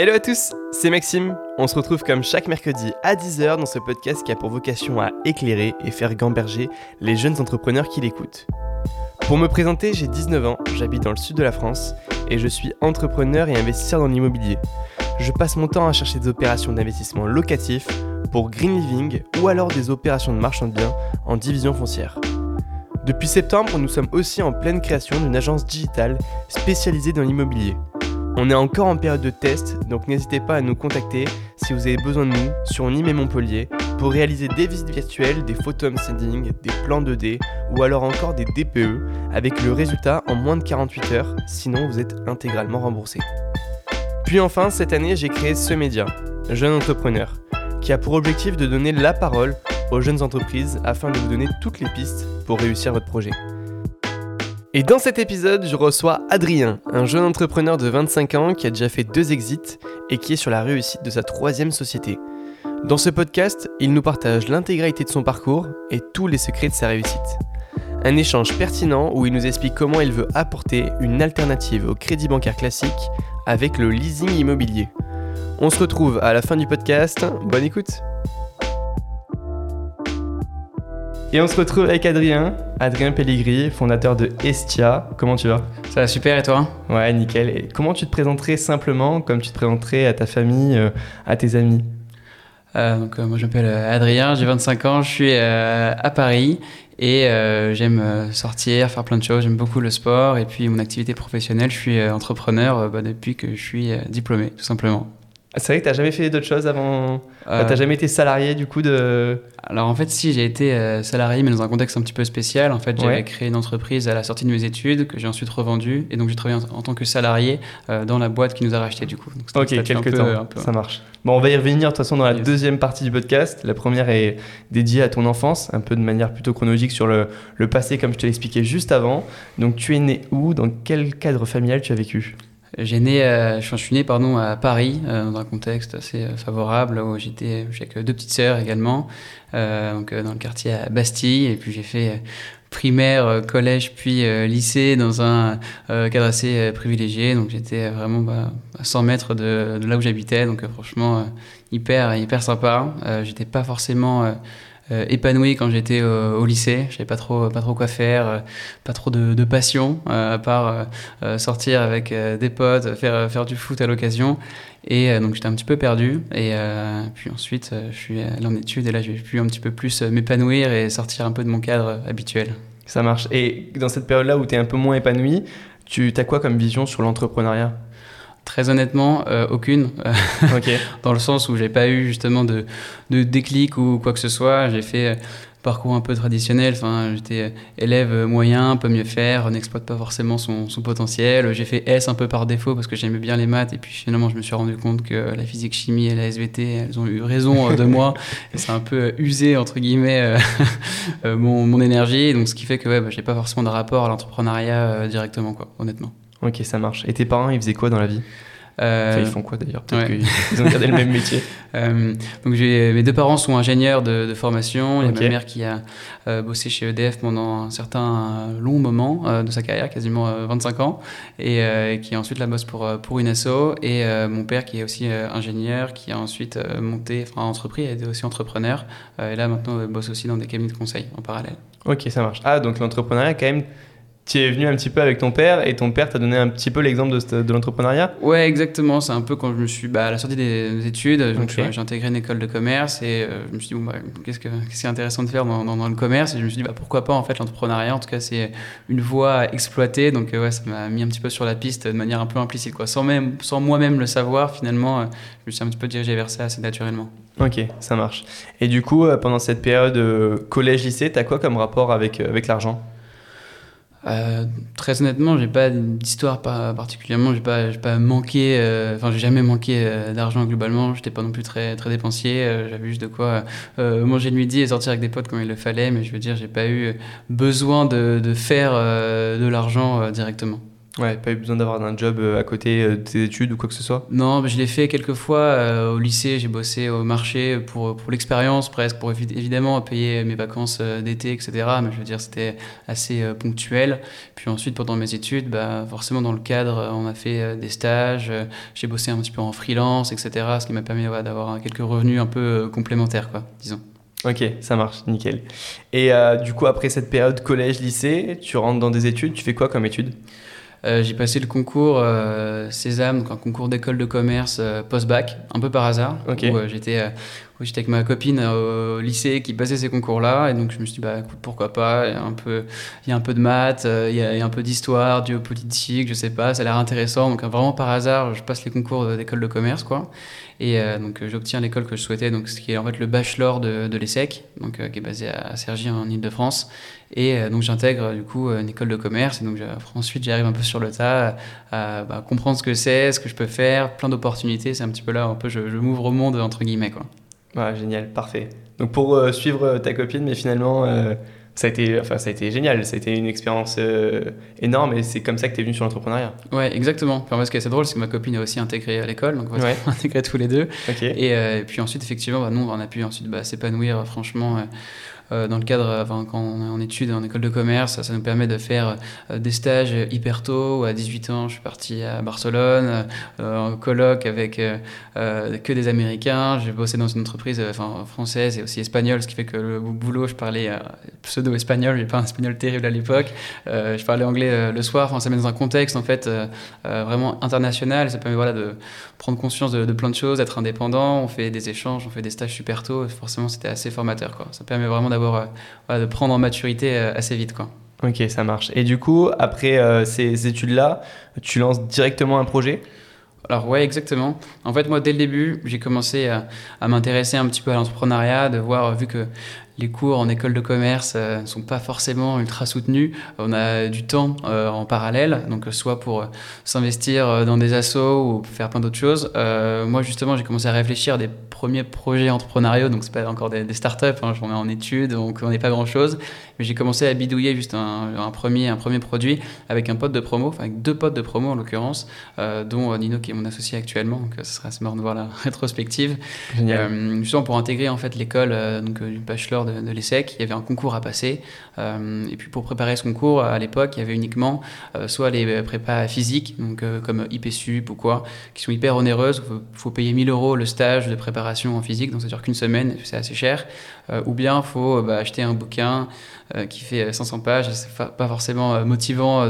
Hello à tous, c'est Maxime. On se retrouve comme chaque mercredi à 10h dans ce podcast qui a pour vocation à éclairer et faire gamberger les jeunes entrepreneurs qui l'écoutent. Pour me présenter, j'ai 19 ans, j'habite dans le sud de la France et je suis entrepreneur et investisseur dans l'immobilier. Je passe mon temps à chercher des opérations d'investissement locatif pour Green Living ou alors des opérations de marchand de biens en division foncière. Depuis septembre, nous sommes aussi en pleine création d'une agence digitale spécialisée dans l'immobilier. On est encore en période de test, donc n'hésitez pas à nous contacter si vous avez besoin de nous sur Nîmes et Montpellier pour réaliser des visites virtuelles, des photos sending, des plans 2D ou alors encore des DPE avec le résultat en moins de 48 heures, sinon vous êtes intégralement remboursé. Puis enfin, cette année, j'ai créé ce média, Jeune Entrepreneur, qui a pour objectif de donner la parole aux jeunes entreprises afin de vous donner toutes les pistes pour réussir votre projet. Et dans cet épisode, je reçois Adrien, un jeune entrepreneur de 25 ans qui a déjà fait deux exits et qui est sur la réussite de sa troisième société. Dans ce podcast, il nous partage l'intégralité de son parcours et tous les secrets de sa réussite. Un échange pertinent où il nous explique comment il veut apporter une alternative au crédit bancaire classique avec le leasing immobilier. On se retrouve à la fin du podcast. Bonne écoute Et on se retrouve avec Adrien, Adrien Pellegrini, fondateur de Estia. Comment tu vas? Ça va super et toi? Ouais, nickel. Et comment tu te présenterais simplement, comme tu te présenterais à ta famille, euh, à tes amis? Euh, donc, euh, Moi je m'appelle Adrien, j'ai 25 ans, je suis à Paris et j'aime sortir, faire plein de choses, j'aime beaucoup le sport et puis mon activité professionnelle, je suis entrepreneur bah, depuis que je suis diplômé tout simplement. C'est vrai que tu n'as jamais fait d'autres choses avant euh... Tu n'as jamais été salarié du coup de... Alors en fait si, j'ai été euh, salarié mais dans un contexte un petit peu spécial. En fait j'avais créé une entreprise à la sortie de mes études que j'ai ensuite revendue et donc j'ai travaillé en, tant que salarié euh, dans la boîte qui nous a racheté du coup. Donc, ok, quelques temps, ça marche. Bon on va y revenir de toute façon dans la deuxième partie du podcast. La première est dédiée à ton enfance, un peu de manière plutôt chronologique sur le, le passé comme je te l'expliquais juste avant. Donc tu es né où? Dans quel cadre familial tu as vécu? J'ai né, euh, je suis né pardon, à Paris, euh, dans un contexte assez euh, favorable, où j'étais avec deux petites sœurs également, donc dans le quartier à Bastille, et puis j'ai fait primaire, collège, puis lycée dans un cadre assez privilégié, donc j'étais vraiment bah, à 100 mètres de, de là où j'habitais, donc franchement hyper, hyper sympa. j'étais pas forcément euh, épanoui quand j'étais au lycée. Je savais pas trop, pas trop quoi faire, euh, pas trop de, passion, euh, à part sortir avec des potes, faire, faire du foot à l'occasion. Et donc j'étais un petit peu perdu. Et puis ensuite, je suis allé en études et là, j'ai pu un petit peu plus m'épanouir et sortir un peu de mon cadre habituel. Ça marche. Et dans cette période-là où tu es un peu moins épanoui, tu as quoi comme vision sur l'entrepreneuriat? Très honnêtement, euh, aucune. Dans le sens où j'ai pas eu justement de, de, déclic ou quoi que ce soit. J'ai fait euh, parcours un peu traditionnel. Enfin, j'étais euh, élève moyen, peut mieux faire, n'exploite pas forcément son, son potentiel. J'ai fait S un peu par défaut parce que j'aimais bien les maths. Et puis finalement, je me suis rendu compte que la physique chimie et la SVT, elles ont eu raison de moi. et c'est un peu usé entre guillemets mon, mon, énergie. Donc, ce qui fait que ouais, bah, j'ai pas forcément de rapport à l'entrepreneuriat directement, quoi, honnêtement. Ok, ça marche. Et tes parents, ils faisaient quoi dans la vie? Euh, ils font quoi d'ailleurs? Peut-être qu'ils ont gardé le même métier. Euh, donc mes deux parents sont ingénieurs de, formation. Il y a ma mère qui a euh, bossé chez EDF pendant un certain long moment de sa carrière, quasiment 25 ans, et qui ensuite la bosse pour, pour une asso. Et mon père qui est aussi ingénieur, qui a ensuite monté, enfin entrepris, a été aussi entrepreneur. et là maintenant bosse aussi dans des cabinets de conseil en parallèle. Ok, ça marche. Ah, donc l'entrepreneuriat quand même tu es venu un petit peu avec ton père et ton père t'a donné un petit peu l'exemple de, de l'entrepreneuriat? Ouais, exactement. C'est un peu quand je me suis, bah, à la sortie des études, j'ai intégré une école de commerce et euh, je me suis dit, bon, bah, qu'est-ce, que, qu'est-ce qui est intéressant de faire dans, dans, le commerce? Et je me suis dit, bah, pourquoi pas en fait l'entrepreneuriat? En tout cas, c'est une voie à exploiter. Donc, euh, ouais, ça m'a mis un petit peu sur la piste de manière un peu implicite, quoi. Sans, même, sans moi-même le savoir, finalement, euh, je me suis un petit peu dirigé vers ça assez naturellement. Ok, ça marche. Et du coup, pendant cette période collège-lycée, tu as quoi comme rapport avec, avec l'argent? Euh, très honnêtement, j'ai pas d'histoire particulièrement. J'ai pas, pas manqué. Euh, enfin, j'ai jamais manqué euh, d'argent globalement. J'étais pas non plus très très dépensier. J'avais juste de quoi manger le midi et sortir avec des potes quand il le fallait. Mais je veux dire, j'ai pas eu besoin de faire de l'argent directement. Ouais, pas eu besoin d'avoir un job à côté de tes études ou quoi que ce soit Non, je l'ai fait quelques fois au lycée, j'ai bossé au marché pour, pour l'expérience presque, pour évidemment payer mes vacances d'été, etc. Mais je veux dire, c'était assez ponctuel. Puis ensuite, pendant mes études, bah, forcément dans le cadre, on a fait des stages, j'ai bossé un petit peu en freelance, etc. Ce qui m'a permis d'avoir quelques revenus un peu complémentaires, quoi, disons. Ok, ça marche, nickel. Et euh, du coup, après cette période collège-lycée, tu rentres dans des études, tu fais quoi comme études? Euh, J'ai passé le concours euh, Sésame, donc un concours d'école de commerce post-bac, un peu par hasard. Ok. j'étais j'étais avec ma copine au lycée qui passait ces concours-là, et donc je me suis dit, bah écoute, pourquoi pas, il y a un peu, il y a un peu de maths, il y, a, un peu d'histoire, géopolitique, je sais pas, ça a l'air intéressant, donc vraiment par hasard, je passe les concours d'école de commerce, quoi. Et euh, donc j'obtiens l'école que je souhaitais, donc ce qui est en fait le bachelor de, de l'ESSEC, donc euh, qui est basé à, Cergy en Ile-de-France. Et euh, donc j'intègre du coup une école de commerce. Et donc ensuite j'arrive un peu sur le tas à, bah, comprendre ce que c'est, ce que je peux faire, plein d'opportunités. C'est un petit peu là un peu je, m'ouvre au monde entre guillemets quoi. Ouais, génial, parfait. Donc pour suivre ta copine, mais finalement ça a été, enfin, ça a été génial. Ça a été une expérience euh, énorme et c'est comme ça que tu es venu sur l'entrepreneuriat. Ouais, exactement. Puis, ce qui est assez drôle, c'est que ma copine a aussi intégré à l'école, donc on a intégré tous les deux. Euh, et, puis ensuite, effectivement, bah, nous, on a pu ensuite bah, s'épanouir franchement. Euh, euh, dans le cadre, enfin, quand on est en études, en école de commerce, ça, nous permet de faire euh, des stages hyper tôt. À 18 ans, je suis parti à Barcelone, euh, en colloque avec que des Américains. J'ai bossé dans une entreprise enfin, française et aussi espagnole, ce qui fait que le boulot, je parlais pseudo-espagnol, mais pas un espagnol terrible à l'époque. je parlais anglais le soir. Ça met dans un contexte en fait vraiment international. Ça permet voilà, de prendre conscience de, de plein de choses, d'être indépendant. On fait des échanges, on fait des stages super tôt. forcément, c'était assez formateur. Quoi. Ça permet vraiment d'avoir, euh, de prendre en maturité euh, assez vite. Quoi. Ok, ça marche. Et du coup, après euh, ces études-là, tu lances directement un projet? Alors ouais, exactement. En fait, moi, dès le début, j'ai commencé à, à m'intéresser un petit peu à l'entrepreneuriat, de voir, vu que les cours en école de commerce ne sont pas forcément ultra soutenus, on a du temps en parallèle, donc soit pour s'investir dans des assos ou faire plein d'autres choses. moi, justement, j'ai commencé à réfléchir à des premiers projets entrepreneuriaux, donc c'est pas encore des, startups, hein, j'en ai en études, donc on n'est pas grand chose. Mais j'ai commencé à bidouiller juste un, premier, un premier produit avec un pote de promo, enfin avec deux potes de promo en l'occurrence, euh, dont euh, Nino qui est mon associé actuellement, donc euh, ce sera assez marrant de voir la rétrospective. Génial. justement pour intégrer en fait l'école donc du bachelor de, de l'ESSEC, il y avait un concours à passer. et puis pour préparer ce concours, à l'époque, il y avait uniquement soit les prépas physiques, donc comme IPSUP ou quoi, qui sont hyper onéreuses. Il faut, payer 1000 euros le stage de préparation en physique, donc ça dure qu'une semaine, c'est assez cher. Euh, ou bien il faut bah, acheter un bouquin euh, qui fait 500 pages, c'est pas forcément euh, motivant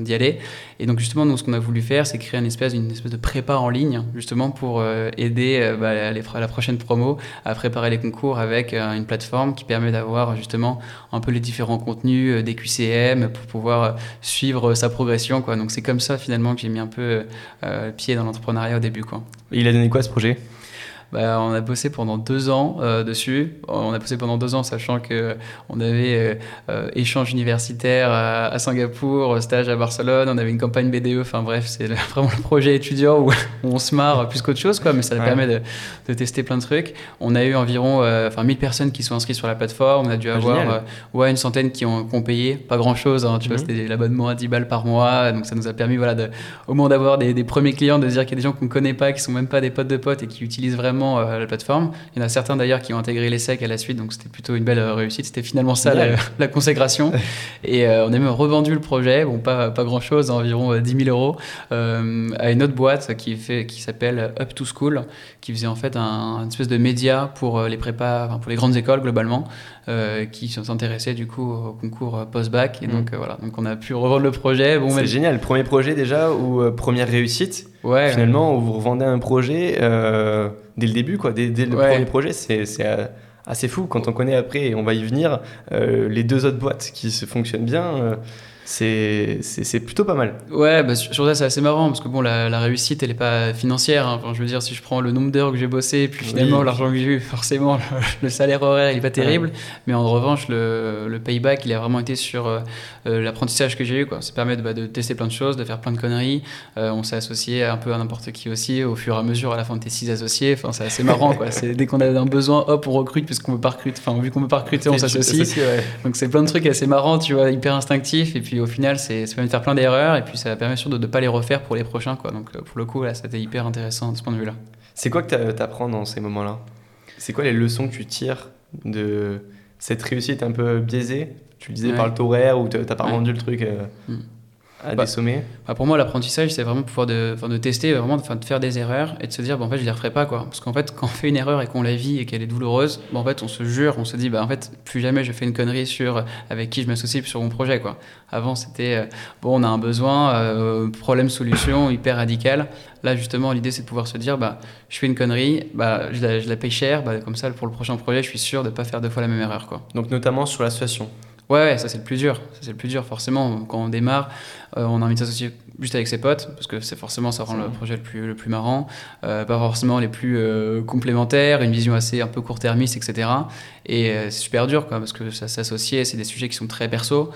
d'y aller. Et donc justement, nous, ce qu'on a voulu faire, c'est créer une espèce, une espèce de prépa en ligne, justement pour aider bah, les, la prochaine promo à préparer les concours avec une plateforme qui permet d'avoir justement un peu les différents contenus des QCM pour pouvoir suivre sa progression. Quoi. Donc c'est comme ça finalement que j'ai mis un peu pied dans l'entrepreneuriat au début. Il a donné quoi ce projet? Bah, on a bossé pendant deux ans euh, dessus. On a bossé pendant deux ans, sachant que on avait euh, euh, échange universitaire à, Singapour, stage à Barcelone, on avait une campagne BDE. Enfin bref, c'est vraiment le projet étudiant où, on se marre plus qu'autre chose, quoi. Mais ça permet de, de, tester plein de trucs. On a eu environ, enfin 1000 personnes qui sont inscrites sur la plateforme. On a dû ah, avoir, ouais, une centaine qui ont, payé, pas grand chose. Hein, tu vois, mhm. c'était l'abonnement à 10 balles par mois. Donc ça nous a permis, voilà, de, au moins d'avoir des, des, premiers clients, de dire qu'il y a des gens qu'on ne connaît pas, qui sont même pas des potes de potes et qui utilisent vraiment euh, la plateforme. Il y en a certains d'ailleurs qui ont intégré l'ESSEC à la suite, donc c'était plutôt une belle euh, réussite. C'était finalement ça la, consécration. Et euh, on a même revendu le projet, bon, pas, pas grand chose, environ 10 000 euros, à une autre boîte qui, fait, qui s'appelle Up to School, qui faisait en fait un, une espèce de média pour les prépas, pour les grandes écoles globalement, qui s'intéressaient du coup au concours post-bac. Et mm. donc voilà, donc on a pu revendre le projet. Bon, c'est génial, premier projet déjà ou première réussite? Ouais, Finalement, vous revendez un projet euh, dès le début, quoi. Dès, le premier projet, c'est euh, assez fou. Quand on connaît après, et on va y venir, euh, les deux autres boîtes qui se fonctionnent bien c'est plutôt pas mal. Ouais, bah, sur ça, c'est assez marrant parce que bon, la, réussite, elle n'est pas financière. Hein. Enfin, je veux dire, si je prends le nombre d'heures que j'ai bossé, puis finalement l'argent que j'ai eu, forcément, le, salaire horaire, il n'est pas terrible. Mais en revanche, le, le, payback, il a vraiment été sur euh, euh, l'apprentissage que j'ai eu. Quoi. Ça permet de, bah, de, tester plein de choses, de faire plein de conneries. Euh, on s'est associé un peu à n'importe qui aussi, au fur et à mesure, à la fin de tes six associés. Enfin, c'est assez marrant. quoi. Dès qu'on a un besoin, hop, on recrute, puisqu'on veut pas recruter. Enfin, vu qu'on veut pas recruter, on s'associe. Donc c'est plein de trucs assez marrants, tu vois, hyper instinctifs. Et puis au final, c'est ça permet de faire plein d'erreurs et puis ça permet surtout de ne pas les refaire pour les prochains. Quoi. Donc pour le coup, là, c'était hyper intéressant de ce point de vue-là. C'est quoi que tu apprends dans ces moments-là? C'est quoi les leçons que tu tires de cette réussite un peu biaisée? Tu le disais par le taux horaire ou tu n'as pas rendu le truc mm à bah, des sommets bah, Pour moi, l'apprentissage, c'est vraiment pouvoir de, de tester, vraiment de, de, faire des erreurs et de se dire, bon, en fait, je ne les referai pas. Quoi. Parce qu'en fait, quand on fait une erreur et qu'on la vit et qu'elle est douloureuse, bon, en fait, on se jure, on se dit, bah, en fait, plus jamais je fais une connerie sur avec qui je m'associe sur mon projet. Quoi. Avant, c'était, euh, bon, on a un besoin, euh, problème-solution hyper radical. Là, justement, l'idée, c'est de pouvoir se dire, bah, je fais une connerie, bah, je, la, je la paye cher, bah, comme ça, pour le prochain projet, je suis sûr de ne pas faire deux fois la même erreur. Quoi. Donc, notamment sur l'association Ouais, ça c'est le plus dur. Ça c'est le plus dur, forcément. Quand on démarre, euh, on a envie de s'associer juste avec ses potes, parce que c'est forcément ça rend le projet le plus, le plus marrant. Euh, pas forcément les plus euh, complémentaires, une vision assez un peu court-termiste, etc. Et c'est super dur, quoi, parce que ça s'associer, c'est des sujets qui sont très perso.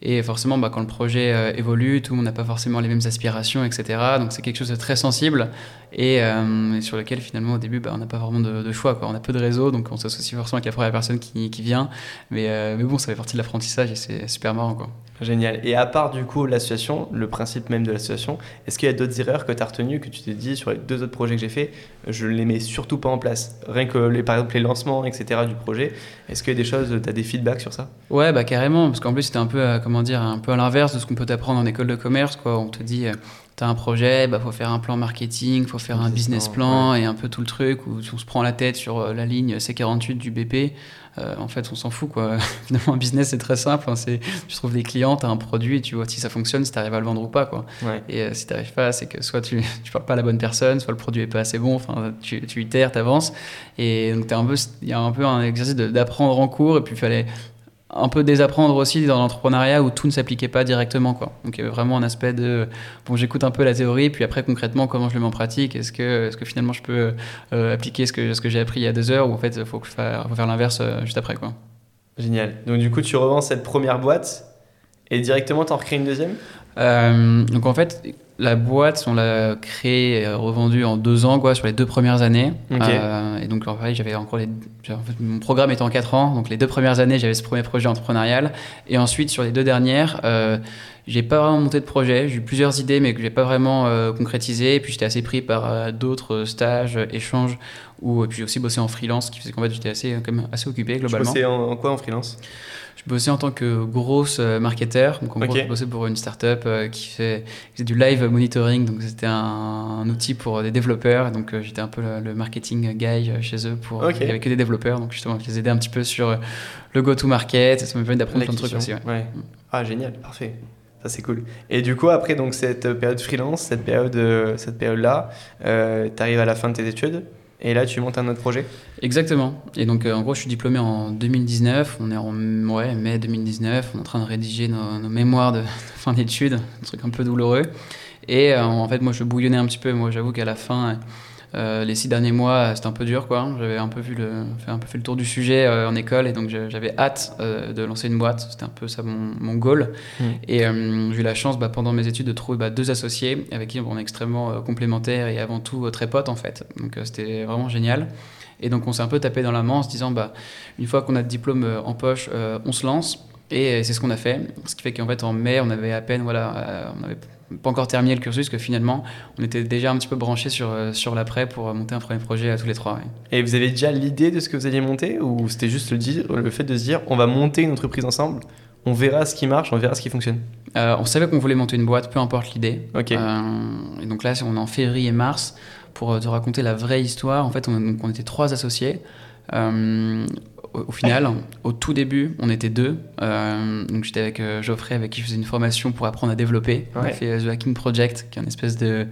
Et forcément, bah, quand le projet euh, évolue, tout le monde n'a pas forcément les mêmes aspirations, etc. Donc c'est quelque chose de très sensible et, euh, sur lequel finalement au début, bah, on n'a pas vraiment de, choix. Quoi. On a peu de réseau, donc on s'associe forcément avec la première personne qui, vient. Mais, euh, mais bon, ça fait partie de l'apprentissage et c'est super marrant. Génial. Et à part du coup l'association, le principe même de l'association, est-ce qu'il y a d'autres erreurs que tu as retenues, que tu t'es dit sur les deux autres projets que j'ai fait, je ne les mets surtout pas en place Rien que les, par exemple les lancements, etc. du projet, est-ce qu'il y a des choses, tu as des feedbacks sur ça? Ouais, bah carrément, parce qu'en plus c'était un peu, euh, comment dire, un peu à l'inverse de ce qu'on peut apprendre en école de commerce. Quoi. On te dit, euh, tu as un projet, il bah, faut faire un plan marketing, il faut faire un, business plan, et un peu tout le truc où on se prend la tête sur euh, la ligne C48 du BP. Euh, en fait, on s'en fout. Quoi. Finalement, un business, c'est très simple. Hein. c'est, tu trouves des clients, tu as un produit et tu vois si ça fonctionne, si tu arrives à le vendre ou pas. Quoi. Et euh, si tu n'arrives pas, c'est que soit tu ne parles pas à la bonne personne, soit le produit n'est pas assez bon. Enfin, tu, tu itéres, tu avances. Et donc, il y a un peu un exercice d'apprendre en cours. Et puis, il fallait un peu désapprendre aussi dans l'entrepreneuriat où tout ne s'appliquait pas directement. Quoi. Donc il y avait vraiment un aspect de, bon j'écoute un peu la théorie, puis après concrètement comment je le mets en pratique, est-ce que, est -ce que finalement je peux euh, appliquer ce que, ce que j'ai appris il y a deux heures ou en fait il faut, faut, faire l'inverse euh, juste après. Quoi? Génial. Donc du coup tu revends cette première boîte et directement tu en recrées une deuxième? Euh, Donc en fait la boîte, on l'a créée, et revendue en deux ans, quoi, sur les deux premières années. Euh, et donc, pareil, j'avais encore les. En fait, mon programme était en quatre ans. Donc, les deux premières années, j'avais ce premier projet entrepreneurial. Et ensuite, sur les deux dernières, euh, j'ai pas vraiment monté de projet. J'ai eu plusieurs idées, mais que j'ai pas vraiment euh, concrétisé. Et puis, j'étais assez pris par euh, d'autres stages, échanges, ou puis aussi bossé en freelance, qui faisait qu'en fait, j'étais assez, quand même assez occupé globalement. Tu bossais en quoi en freelance? Je bossais en tant que grosse euh, marketeur. Donc, en gros, je bossais pour une startup euh, qui fait, qui du live monitoring. Donc, c'était un, outil pour des développeurs. Donc, euh, j'étais un peu le, marketing guy chez eux. Pour, Il n'y avait que des développeurs. Donc, justement, je les aidais un petit peu sur le go-to-market. Ça m'a permis d'apprendre plein de trucs aussi. Ouais. Ah, génial, parfait. Ça, c'est cool. Et du coup, après donc, cette période freelance, cette période-là, cette période tu arrives à la fin de tes études. Et là, tu montes un autre projet? Exactement. Et donc, euh, en gros, je suis diplômé en 2019. On est en ouais, mai 2019. On est en train de rédiger nos, mémoires de, fin d'études. Un truc un peu douloureux. Et euh, en fait, moi, je bouillonnais un petit peu. Moi, j'avoue qu'à la fin, euh, les six derniers mois, c'était un peu dur, quoi. J'avais un peu vu le, fait un peu fait le tour du sujet euh, en école, et donc j'avais hâte euh, de lancer une boîte. C'était un peu ça mon, mon goal. Hmm. Et j'ai eu la chance, bah, pendant mes études, de trouver bah, deux associés avec qui on est extrêmement complémentaires et avant tout très potes, en fait. Donc c'était vraiment génial. Et donc on s'est un peu tapé dans la main en se disant, bah, une fois qu'on a le diplôme en poche, on se lance. Et c'est ce qu'on a fait. Ce qui fait qu'en fait, en mai, on avait à peine, voilà, on avait pas encore terminé le cursus, que finalement, on était déjà un petit peu branchés sur, euh, sur l'après pour monter un premier projet à tous les trois. Et vous avez déjà l'idée de ce que vous alliez monter ou c'était juste le, dire, le fait de se dire on va monter une entreprise ensemble on verra ce qui marche, on verra ce qui fonctionne? Euh, on savait qu'on voulait monter une boîte, peu importe l'idée. Ok. Euh, et donc là, on est en février-mars pour te raconter la vraie histoire. En fait, on, on était trois associés au, final, au tout début, on était deux. Euh, donc j'étais avec euh, Geoffrey, avec qui je faisais une formation pour apprendre à développer. On a fait euh, The Hacking Project, qui est une espèce de,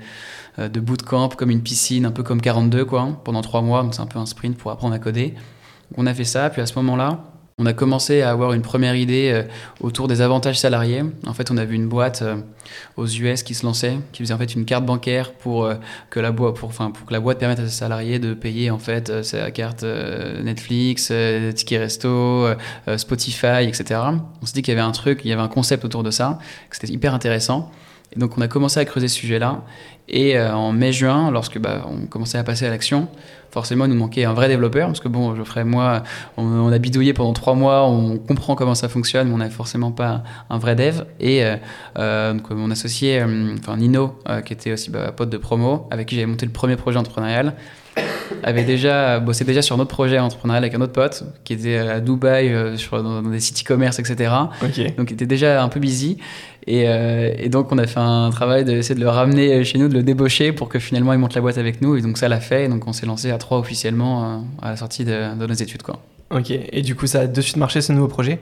de bootcamp, comme une piscine, un peu comme 42, quoi, pendant trois mois. Donc c'est un peu un sprint pour apprendre à coder. Donc on a fait ça, puis à ce moment-là, on a commencé à avoir une première idée euh, autour des avantages salariés. En fait, on a vu une boîte euh, aux US qui se lançait, qui faisait en fait une carte bancaire pour euh, que la boîte, pour, enfin, pour que la boîte permette à ses salariés de payer en fait sa carte Netflix, ticket resto, Spotify, etc. On s'est dit qu'il y avait un truc, il y avait un concept autour de ça, que c'était hyper intéressant. Donc on a commencé à creuser ce sujet-là. Et euh, en mai-juin, lorsque bah, on commençait à passer à l'action, forcément il nous manquait un vrai développeur, parce que bon, Geoffrey et moi, on, a bidouillé pendant trois mois, on comprend comment ça fonctionne, mais on n'avait forcément pas un vrai dev. Et euh, euh donc, mon associé, enfin Nino, qui était aussi bah, pote de promo, avec qui j'avais monté le premier projet entrepreneurial, avait déjà bossé déjà sur notre projet entrepreneurial avec un autre pote qui était à Dubaï euh, sur, dans, des sites e-commerce, etc. Donc il était déjà un peu busy. Et, euh, et, donc on a fait un travail d'essayer de le ramener chez nous, de le débaucher pour que finalement il monte la boîte avec nous. Et donc ça l'a fait. Et donc on s'est lancé à trois officiellement euh, à la sortie de, de nos études. Quoi. Ok. Et du coup ça a de suite marché ce nouveau projet?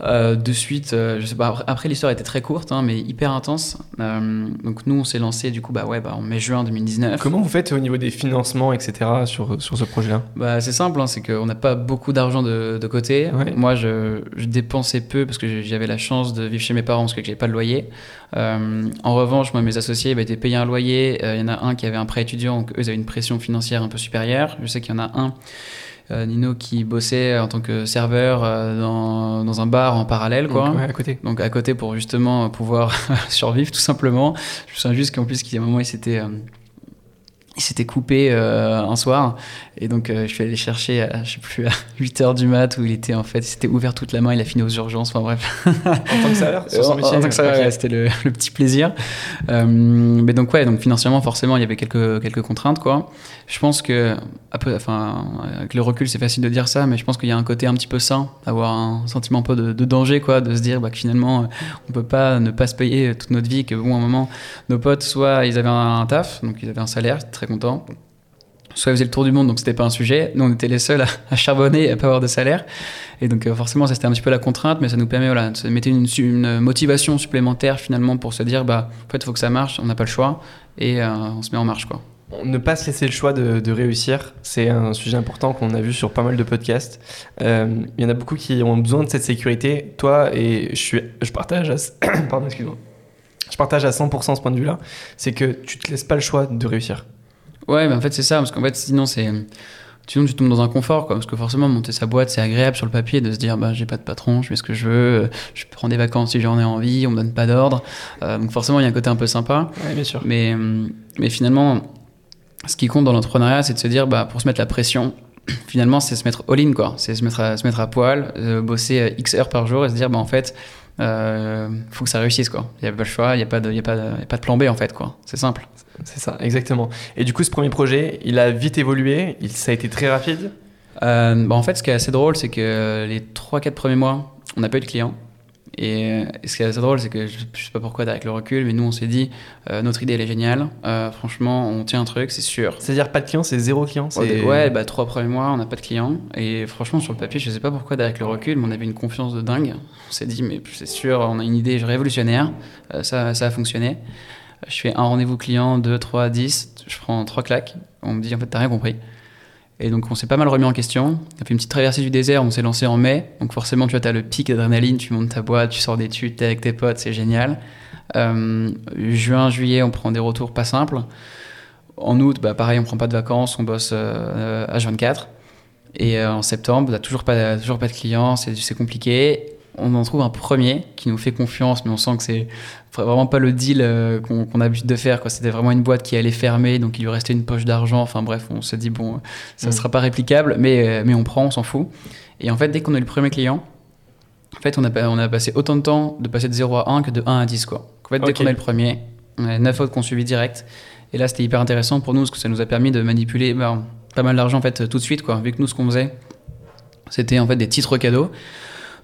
Euh, de suite, euh, je sais pas, après, l'histoire était très courte, hein, mais hyper intense. Euh, donc nous, on s'est lancé du coup bah, ouais, bah, en mai-juin 2019. Comment vous faites au niveau des financements, etc. sur, sur ce projet-là? Bah, C'est simple, hein, c'est qu'on n'a pas beaucoup d'argent de, de, côté. Moi, je, je, dépensais peu parce que j'avais la chance de vivre chez mes parents parce que j'avais pas de loyer. en revanche, moi, mes associés bah, étaient payés un loyer. Il y en a un qui avait un prêt étudiant, donc eux, ils avaient une pression financière un peu supérieure. Je sais qu'il y en a un Nino qui bossait en tant que serveur euh, dans, dans, un bar en parallèle, quoi. Donc, à côté. Donc à côté pour justement pouvoir survivre tout simplement. Je me souviens juste qu'en plus, qu'il y a un moment, il s'était euh, il s'était coupé euh, un soir et donc euh, je suis allé chercher à, je sais plus à 8 heures du mat où il était en fait il s'était ouvert toute la main il a fini aux urgences enfin bref. En tant que salaire en, tant que salaire c'était le, le, petit plaisir. Euh, mais donc ouais donc financièrement forcément il y avait quelques quelques contraintes quoi. Je pense que après enfin avec le recul c'est facile de dire ça mais je pense qu'il y a un côté un petit peu sain avoir un sentiment un peu de, de danger quoi de se dire bah, que finalement on peut pas ne pas se payer toute notre vie que bon à un moment nos potes soit ils avaient un, un taf donc ils avaient un salaire très content. Soit ils faisaient le tour du monde, donc c'était pas un sujet. Nous, on était les seuls à, charbonner et à pas avoir de salaire. Et donc, euh, forcément, ça c'était un petit peu la contrainte, mais ça nous permet, voilà, de mettre une, motivation supplémentaire finalement pour se dire, bah, en fait, il faut que ça marche, on n'a pas le choix, et euh, on se met en marche, quoi. Ne pas se laisser le choix de, réussir, c'est un sujet important qu'on a vu sur pas mal de podcasts. Euh, il y en a beaucoup qui ont besoin de cette sécurité. Toi, et je, suis, je partage à, pardon, excuse-moi. Je partage à 100% ce point de vue-là. C'est que tu te laisses pas le choix de réussir. Ouais, mais en fait, c'est ça, parce qu'en fait, sinon, c'est. Sinon, tu tombes dans un confort, quoi, parce que forcément, monter sa boîte, c'est agréable sur le papier de se dire, bah, j'ai pas de patron, je fais ce que je veux, je prends des vacances si j'en ai envie, on me donne pas d'ordre. Euh, donc, forcément, il y a un côté un peu sympa. Ouais, bien sûr. Mais, mais finalement, ce qui compte dans l'entrepreneuriat, c'est de se dire, bah, pour se mettre la pression, finalement, c'est se mettre all-in, quoi. C'est se mettre à, se mettre à poil, euh, bosser euh, X heures par jour et se dire, bah, en fait, euh, faut que ça réussisse quoi. Il n'y a pas le choix, il n'y a, pas de, y a, pas de, y a pas de plan B en fait quoi. C'est simple. C'est ça, exactement. Et du coup, ce premier projet, il a vite évolué, il, ça a été très rapide euh, bah, En fait, ce qui est assez drôle, c'est que les 3-4 premiers mois, on n'a pas eu de clients. Et, ce qui est assez drôle, c'est que je, ne sais pas pourquoi avec le recul, mais nous on s'est dit euh, notre idée elle est géniale. Euh, franchement, on tient un truc, c'est sûr. C'est-à-dire pas de clients, c'est zéro client. Ouais, bah trois premiers mois, on n'a pas de clients. Et franchement, sur le papier, je sais pas pourquoi avec le recul, mais on avait une confiance de dingue. On s'est dit mais c'est sûr, on a une idée révolutionnaire. Euh, ça, ça a fonctionné. Je fais un rendez-vous client, 2, 3, 10, je prends trois claques. On me dit en fait t'as rien compris. Et donc on s'est pas mal remis en question. On a fait une petite traversée du désert, on s'est lancé en mai. Donc forcément, tu vois, tu as le pic d'adrénaline, tu montes ta boîte, tu sors d'études, tu es avec tes potes, c'est génial. Euh, juin, juillet, on prend des retours pas simples. En août, bah, pareil, on prend pas de vacances, on bosse euh, H24. Et euh, en septembre, bah, toujours, toujours pas de clients, c'est compliqué on en trouve un premier qui nous fait confiance, mais on sent que c'est vraiment pas le deal euh, qu'on a l'habitude de faire. C'était vraiment une boîte qui allait fermer, donc il lui restait une poche d'argent. Enfin bref, on s'est dit, bon, ça ne mm. sera pas réplicable, mais, euh, mais on prend, on s'en fout. Et en fait, dès qu'on a eu le premier client, en fait, on a, on a passé autant de temps de passer de 0 à 1 que de 1 à 10. Quoi. En fait, dès qu'on a eu le premier, on a 9 autres qu'on suivi direct. Et là, c'était hyper intéressant pour nous, parce que ça nous a permis de manipuler ben, pas mal d'argent en fait, tout de suite. Quoi. Vu que nous, ce qu'on faisait, c'était en fait des titres cadeaux.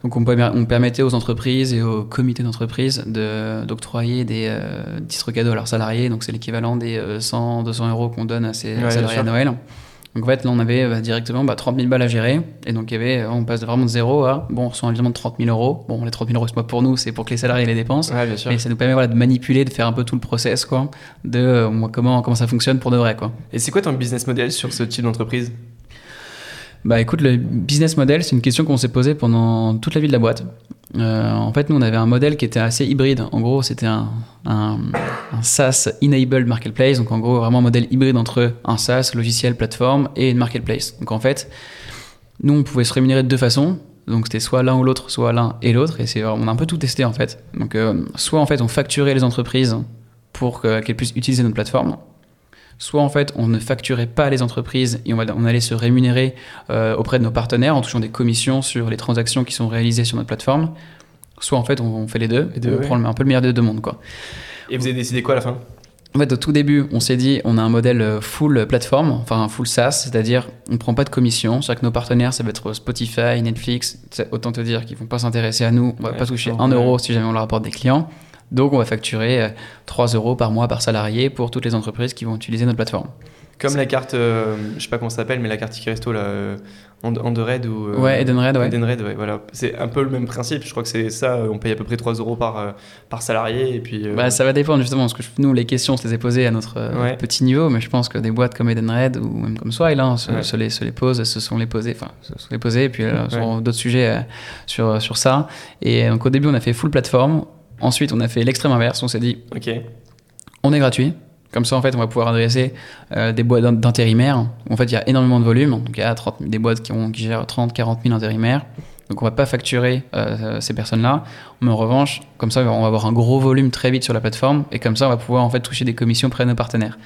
Donc on, on, permettait aux entreprises et aux comités d'entreprise d'octroyer des euh, titres cadeaux à leurs salariés. Donc c'est l'équivalent des 100, euh, 200 euros qu'on donne à ces salariés à Noël. Donc en fait, là, on avait bah, directement bah, 30 000 balles à gérer. Et donc, il y avait, on passe vraiment de zéro à, bon, on reçoit un virement de 30 000 euros. Bon, les 30 000 euros, c'est pas pour nous, c'est pour que les salariés les dépensent. Ouais, bien sûr. Mais ça nous permet voilà, de manipuler, de faire un peu tout le process, quoi, de euh, comment, comment ça fonctionne pour de vrai, quoi. Et c'est quoi ton business model sur ce type d'entreprise? Bah écoute, le business model, c'est une question qu'on s'est posée pendant toute la vie de la boîte. Euh, en fait, nous, on avait un modèle qui était assez hybride. En gros, c'était un, SaaS enabled marketplace. Donc, en gros, vraiment un modèle hybride entre un SaaS, logiciel, plateforme, et une marketplace. Donc, en fait, nous, on pouvait se rémunérer de deux façons. Donc c'était soit l'un ou l'autre, soit l'un et l'autre. Et c'est, on a un peu tout testé en fait. Donc euh, soit en fait on facturait les entreprises pour qu'elles puissent utiliser notre plateforme. Soit en fait on ne facturait pas les entreprises et on, va, on allait se rémunérer euh, auprès de nos partenaires en touchant des commissions sur les transactions qui sont réalisées sur notre plateforme. Soit en fait on, on fait les deux, deux, on ouais. prend un peu le meilleur des deux mondes quoi. Et vous avez décidé quoi à la fin? En fait, au tout début, on s'est dit, on a un modèle euh, full plateforme, enfin full SaaS, c'est-à-dire on ne prend pas de commission. C'est-à-dire que nos partenaires, ça va être Spotify, Netflix. Autant te dire qu'ils ne vont pas s'intéresser à nous. On va Ouais, pas toucher. 1 euro si jamais on leur apporte des clients. Donc, on va facturer euh, 3 euros par mois par salarié pour toutes les entreprises qui vont utiliser notre plateforme. Comme la carte, euh, je sais pas comment ça s'appelle, mais la carte Ticket Resto, là, euh, Underred ou. euh, Ouais, Edenred, ouais. Edenred, ouais, voilà. C'est un peu le même principe. Je crois que c'est ça. On paye à peu près 3 euros par, euh, par salarié. Et puis. euh, Bah, ça va dépendre justement, parce que nous, les questions, on se les a posées à notre euh, Ouais. petit niveau, mais je pense que des boîtes comme Edenred ou même comme Swile hein, se, Ouais. se les, se les posent, se sont les posées, enfin, se sont les posées, et puis euh, Ouais. sur d'autres sujets euh, sur, sur ça. Et donc au début, on a fait full plateforme. Ensuite, on a fait l'extrême inverse. On s'est dit, Ok. on est gratuit. Comme ça, en fait, on va pouvoir adresser euh, des boîtes d'in- d'intérimaires. En fait, il y a énormément de volume. Donc, il y a 30 000 des boîtes qui, ont, qui gèrent 30, 40 000 intérimaires. Donc, on va pas facturer euh, ces personnes-là. Mais en revanche, comme ça, on va avoir un gros volume très vite sur la plateforme. Et comme ça, on va pouvoir en fait toucher des commissions auprès de nos partenaires.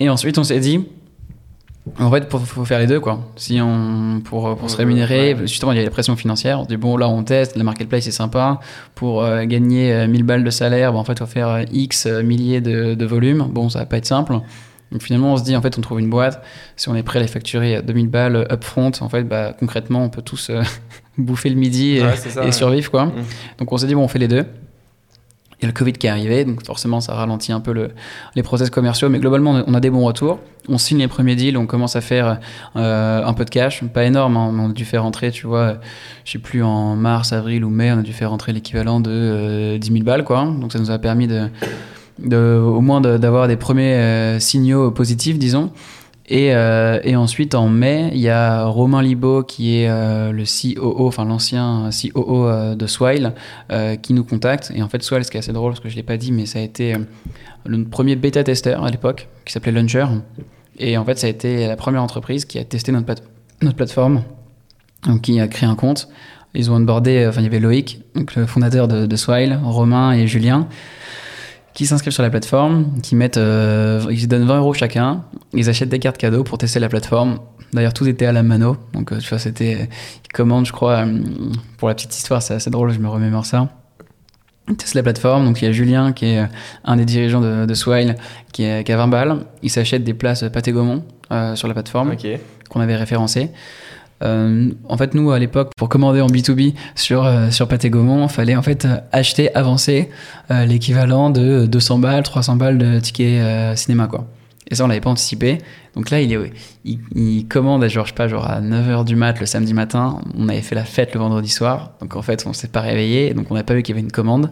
Et ensuite, on s'est dit, en fait, il faut faire les deux, quoi. Si on, pour, pour se rémunérer, justement, il y a la pression financière. On dit, bon, là, on teste, la marketplace, c'est sympa. Pour euh, gagner euh, 1000 balles de salaire, bah, en fait, il faut faire euh, X euh, milliers de, de volume. Bon, ça va pas être simple. Donc finalement, on se dit, en fait, on trouve une boîte. Si on est prêt à les facturer à 2000 balles upfront, en fait, bah, concrètement, on peut tous euh, bouffer le midi et, Ouais, c'est ça, et ouais. survivre, quoi. Mm. Donc on s'est dit, bon, on fait les deux. Il y a le Covid qui est arrivé, donc forcément ça ralentit un peu le, les process commerciaux, mais globalement on a- des bons retours. On signe les premiers deals, on commence à faire euh, un peu de cash, pas énorme, hein, on a dû faire rentrer, tu vois, je sais plus en mars, avril ou mai, on a dû faire rentrer l'équivalent de euh, 10 000 balles, quoi. Donc ça nous a permis de, au moins d'avoir des premiers euh, signaux positifs, disons. Et, euh, et ensuite, en mai, il y a Romain Libaud, qui est euh, le COO, enfin l'ancien COO euh, de Swile, qui nous contacte. Et en fait, Swile, ce qui est assez drôle, parce que je ne l'ai pas dit, mais ça a été le premier bêta-testeur à l'époque, qui s'appelait Launcher. Et en fait, ça a été la première entreprise qui a testé notre, plate- notre plateforme, donc qui a créé un compte. Ils ont onboardé, enfin, il y avait Loïc, donc le fondateur de, de Swile, Romain et Julien qui s'inscrivent sur la plateforme, qui mettent, euh, ils donnent 20 euros chacun, ils achètent des cartes cadeaux pour tester la plateforme. D'ailleurs, tout était à la mano, donc euh, tu vois, c'était, ils commandent, je crois, euh, pour la petite histoire, c'est assez drôle, je me remémore ça. Ils testent la plateforme, donc il y a Julien qui est un des dirigeants de, de Swile, qui, est, qui a 20 balles, il s'achète des places Pâté Gaumont euh, sur la plateforme qu'on avait référencé. Euh, en fait, nous, à l'époque, pour commander en B2B sur, euh, sur Pathé il fallait en fait euh, acheter, avancer euh, l'équivalent de 200 balles, 300 balles de tickets cinéma, quoi. Et ça, on l'avait pas anticipé. Donc là, il, est, il, commande à, genre, je pas, genre à 9h du mat le samedi matin. On avait fait la fête le vendredi soir. Donc en fait, on s'est pas réveillé. Donc on n'a pas vu qu'il y avait une commande.